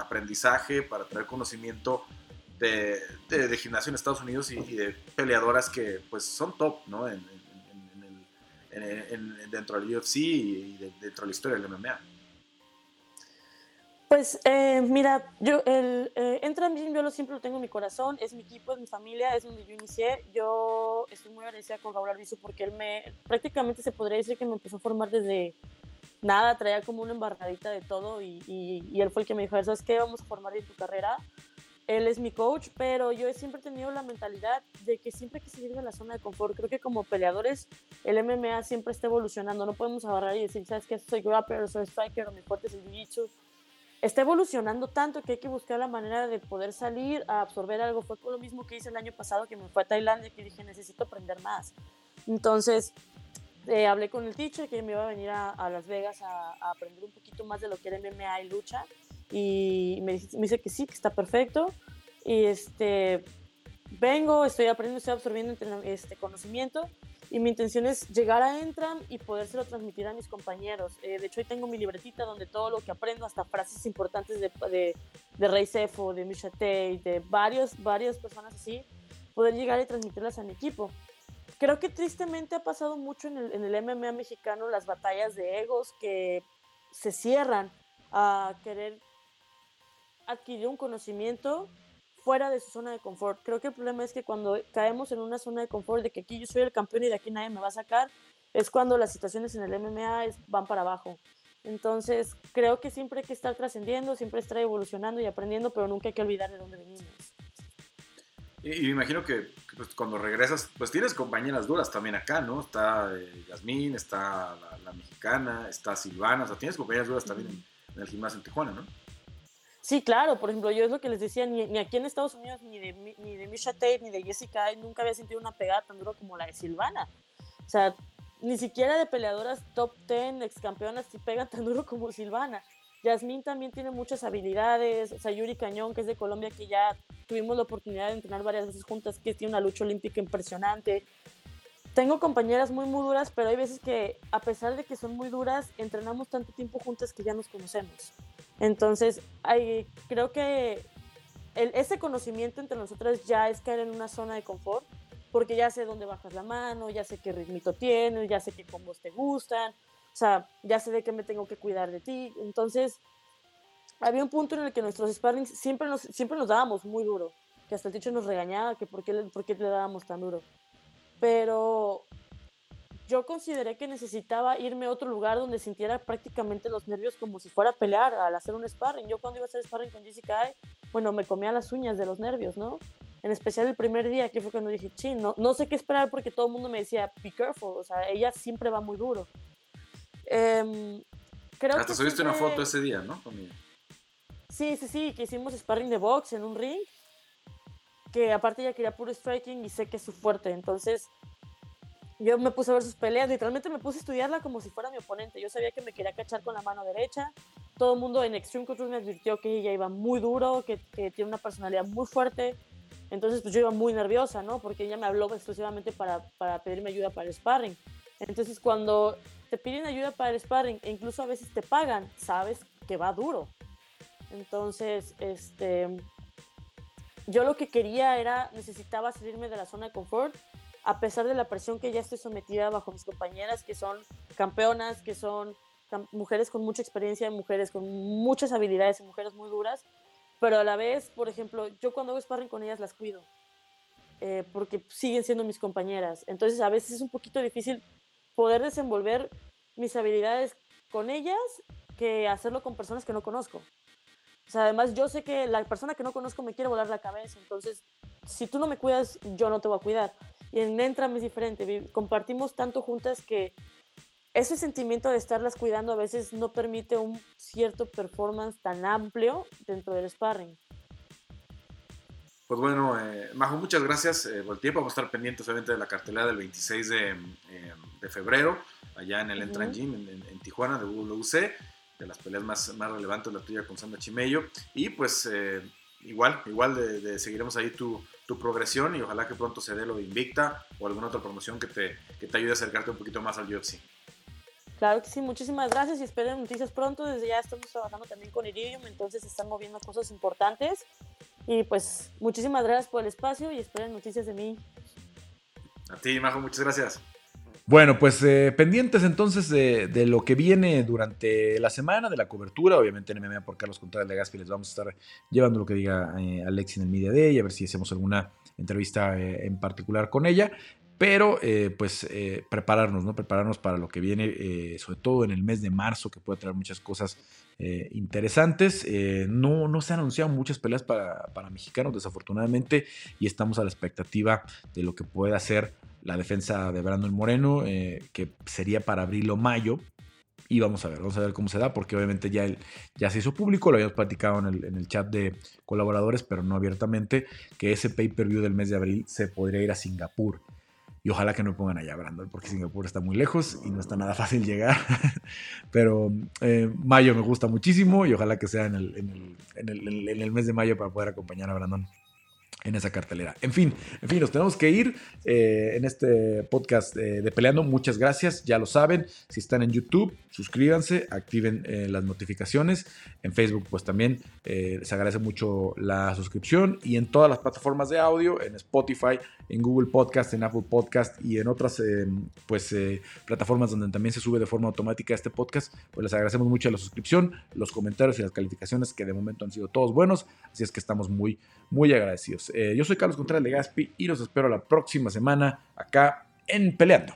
aprendizaje para tener conocimiento de, de, gimnasio en Estados Unidos y, de peleadoras que pues son top, ¿no? En, dentro del UFC y dentro de la historia del MMA. Pues eh, mira, yo el eh, Entran yo lo siempre lo tengo en mi corazón, es mi equipo, es mi familia, es donde yo inicié. Yo estoy muy agradecida con Raúl Arbizu porque él me, prácticamente se podría decir que me empezó a formar desde nada, traía como una embarradita de todo y, y, él fue el que me dijo, ¿sabes qué? Vamos a formar en tu carrera. Él es mi coach, pero yo he siempre tenido la mentalidad de que siempre hay que salir de la zona de confort. Creo que como peleadores el MMA siempre está evolucionando. No podemos agarrar y decir, ¿sabes qué? Soy grappler, soy striker, o mi fuerte es el jiu está evolucionando tanto que hay que buscar la manera de poder salir a absorber algo. Fue lo mismo que hice el año pasado que me fue a Tailandia que dije, necesito aprender más. Entonces, eh, hablé con el teacher que me iba a venir a, Las Vegas a, aprender un poquito más de lo que era MMA y lucha. Y me, me dice que sí, que está perfecto. Y este, vengo, estoy aprendiendo, estoy absorbiendo este conocimiento y mi intención es llegar a Entram y podérselo transmitir a mis compañeros. Eh, de hecho, hoy tengo mi libretita donde todo lo que aprendo, hasta frases importantes de, de, de Rey Cefo, de Misha Tate, de varios, varias personas así, poder llegar y transmitirlas a mi equipo. Creo que tristemente ha pasado mucho en el, en el MMA mexicano las batallas de egos que se cierran a querer adquirir un conocimiento fuera de su zona de confort. Creo que el problema es que cuando caemos en una zona de confort de que aquí yo soy el campeón y de aquí nadie me va a sacar, es cuando las situaciones en el MMA van para abajo. Entonces, creo que siempre hay que estar trascendiendo, siempre estar evolucionando y aprendiendo, pero nunca hay que olvidar de dónde venimos. Y, me imagino que pues, cuando regresas, pues tienes compañeras duras también acá, ¿no? Está eh, Yasmín, está la, mexicana, está Silvana, o sea, tienes compañeras duras también en, en el gimnasio en Tijuana, ¿no? Sí, claro, por ejemplo, yo es lo que les decía, ni, aquí en Estados Unidos, ni de, ni de Misha Tate, ni de Jessica, nunca había sentido una pegada tan dura como la de Silvana. O sea, ni siquiera de peleadoras top 10, ex campeonas, si pegan tan duro como Silvana. Yasmín también tiene muchas habilidades, o sea, Yuri Cañón, que es de Colombia, que ya tuvimos la oportunidad de entrenar varias veces juntas, que tiene una lucha olímpica impresionante. Tengo compañeras muy, muy duras, pero hay veces que, a pesar de que son muy duras, entrenamos tanto tiempo juntas que ya nos conocemos. Entonces, hay, creo que el, ese conocimiento entre nosotras ya es caer en una zona de confort, porque ya sé dónde bajas la mano, ya sé qué ritmito tienes, ya sé qué combos te gustan, o sea, ya sé de qué me tengo que cuidar de ti. Entonces, había un punto en el que nuestros sparrings siempre nos, siempre nos dábamos muy duro, que hasta el techo nos regañaba que por qué, por qué le dábamos tan duro. Pero yo consideré que necesitaba irme a otro lugar donde sintiera prácticamente los nervios como si fuera a pelear al hacer un sparring. Yo cuando iba a hacer sparring con Jessica, bueno, me comía las uñas de los nervios, ¿no? En especial el primer día, que fue cuando dije, sí, no, no sé qué esperar porque todo el mundo me decía, be careful, o sea, ella siempre va muy duro. Eh, creo Hasta subiste una foto ese día, ¿no? Conmigo. Sí, sí, sí, que hicimos sparring de box en un ring, que aparte ella quería puro striking y sé que es su fuerte, entonces yo me puse a ver sus peleas, literalmente me puse a estudiarla como si fuera mi oponente. Yo sabía que me quería cachar con la mano derecha. Todo el mundo en Extreme Control me advirtió que ella iba muy duro, que, que, tiene una personalidad muy fuerte. Entonces, pues yo iba muy nerviosa, ¿no? Porque ella me habló exclusivamente para, para pedirme ayuda para el sparring. Entonces, cuando te piden ayuda para el sparring e incluso a veces te pagan, sabes que va duro. Entonces, este, yo lo que quería era, necesitaba salirme de la zona de confort a pesar de la presión que ya estoy sometida bajo mis compañeras, que son campeonas, que son mujeres con mucha experiencia, mujeres con muchas habilidades, mujeres muy duras, pero a la vez, por ejemplo, yo cuando hago sparring con ellas las cuido, eh, porque siguen siendo mis compañeras. Entonces a veces es un poquito difícil poder desenvolver mis habilidades con ellas que hacerlo con personas que no conozco. O sea, además yo sé que la persona que no conozco me quiere volar la cabeza, entonces si tú no me cuidas, yo no te voy a cuidar. Y en Entram es diferente, compartimos tanto juntas que ese sentimiento de estarlas cuidando a veces no permite un cierto performance tan amplio dentro del sparring. Pues bueno, eh, Majo, muchas gracias eh, por el tiempo. Vamos a estar pendientes obviamente de la cartelera del 26 de, eh, de febrero, allá en el Entran Gym en, Tijuana de WC, de las peleas más, más relevantes, la tuya con Sandra Chimello. Y pues eh, igual, igual de, seguiremos ahí tu, tu, progresión y ojalá que pronto se dé lo de Invicta o alguna otra promoción que te, que te ayude a acercarte un poquito más al UFC. Claro que sí, muchísimas gracias y esperen noticias pronto. Desde ya estamos trabajando también con Iridium, entonces están moviendo cosas importantes. Y pues muchísimas gracias por el espacio y esperen noticias de mí. A ti, Majo, muchas gracias. Bueno, pues eh, pendientes entonces de, lo que viene durante la semana, de la cobertura, obviamente en MMA por Carlos Contreras de Gaspi les vamos a estar llevando lo que diga eh, Alex en el Media Day, a ver si hacemos alguna entrevista eh, en particular con ella, pero pues prepararnos, ¿no? Prepararnos para lo que viene, sobre todo en el mes de marzo, que puede traer muchas cosas interesantes. no, no se han anunciado muchas peleas para, para mexicanos, desafortunadamente, y estamos a la expectativa de lo que pueda hacer la defensa de Brandon Moreno, eh, que sería para abril o mayo. Y vamos a ver, vamos a ver cómo se da, porque obviamente ya, ya se hizo público, lo habíamos platicado en el, en el chat de colaboradores, pero no abiertamente, que ese pay-per-view del mes de abril se podría ir a Singapur. Y ojalá que no pongan allá Brandon, porque Singapur está muy lejos y no está nada fácil llegar. [laughs] Pero eh, mayo me gusta muchísimo y ojalá que sea en el, en, el, en, el, en el mes de mayo para poder acompañar a Brandon en esa cartelera. En fin, en fin, nos tenemos que ir eh, en este podcast eh, de Peleando. Muchas gracias, ya lo saben. Si están en YouTube, suscríbanse, activen eh, las notificaciones. En Facebook, pues también les agradece mucho la suscripción. Y en todas las plataformas de audio, en Spotify, en Google Podcast, en Apple Podcast y en otras pues, plataformas donde también se sube de forma automática este podcast, pues les agradecemos mucho la suscripción, los comentarios y las calificaciones que de momento han sido todos buenos. Así es que estamos muy, muy agradecidos. Eh, yo soy Carlos Contreras Legaspi y los espero la próxima semana acá en Peleando.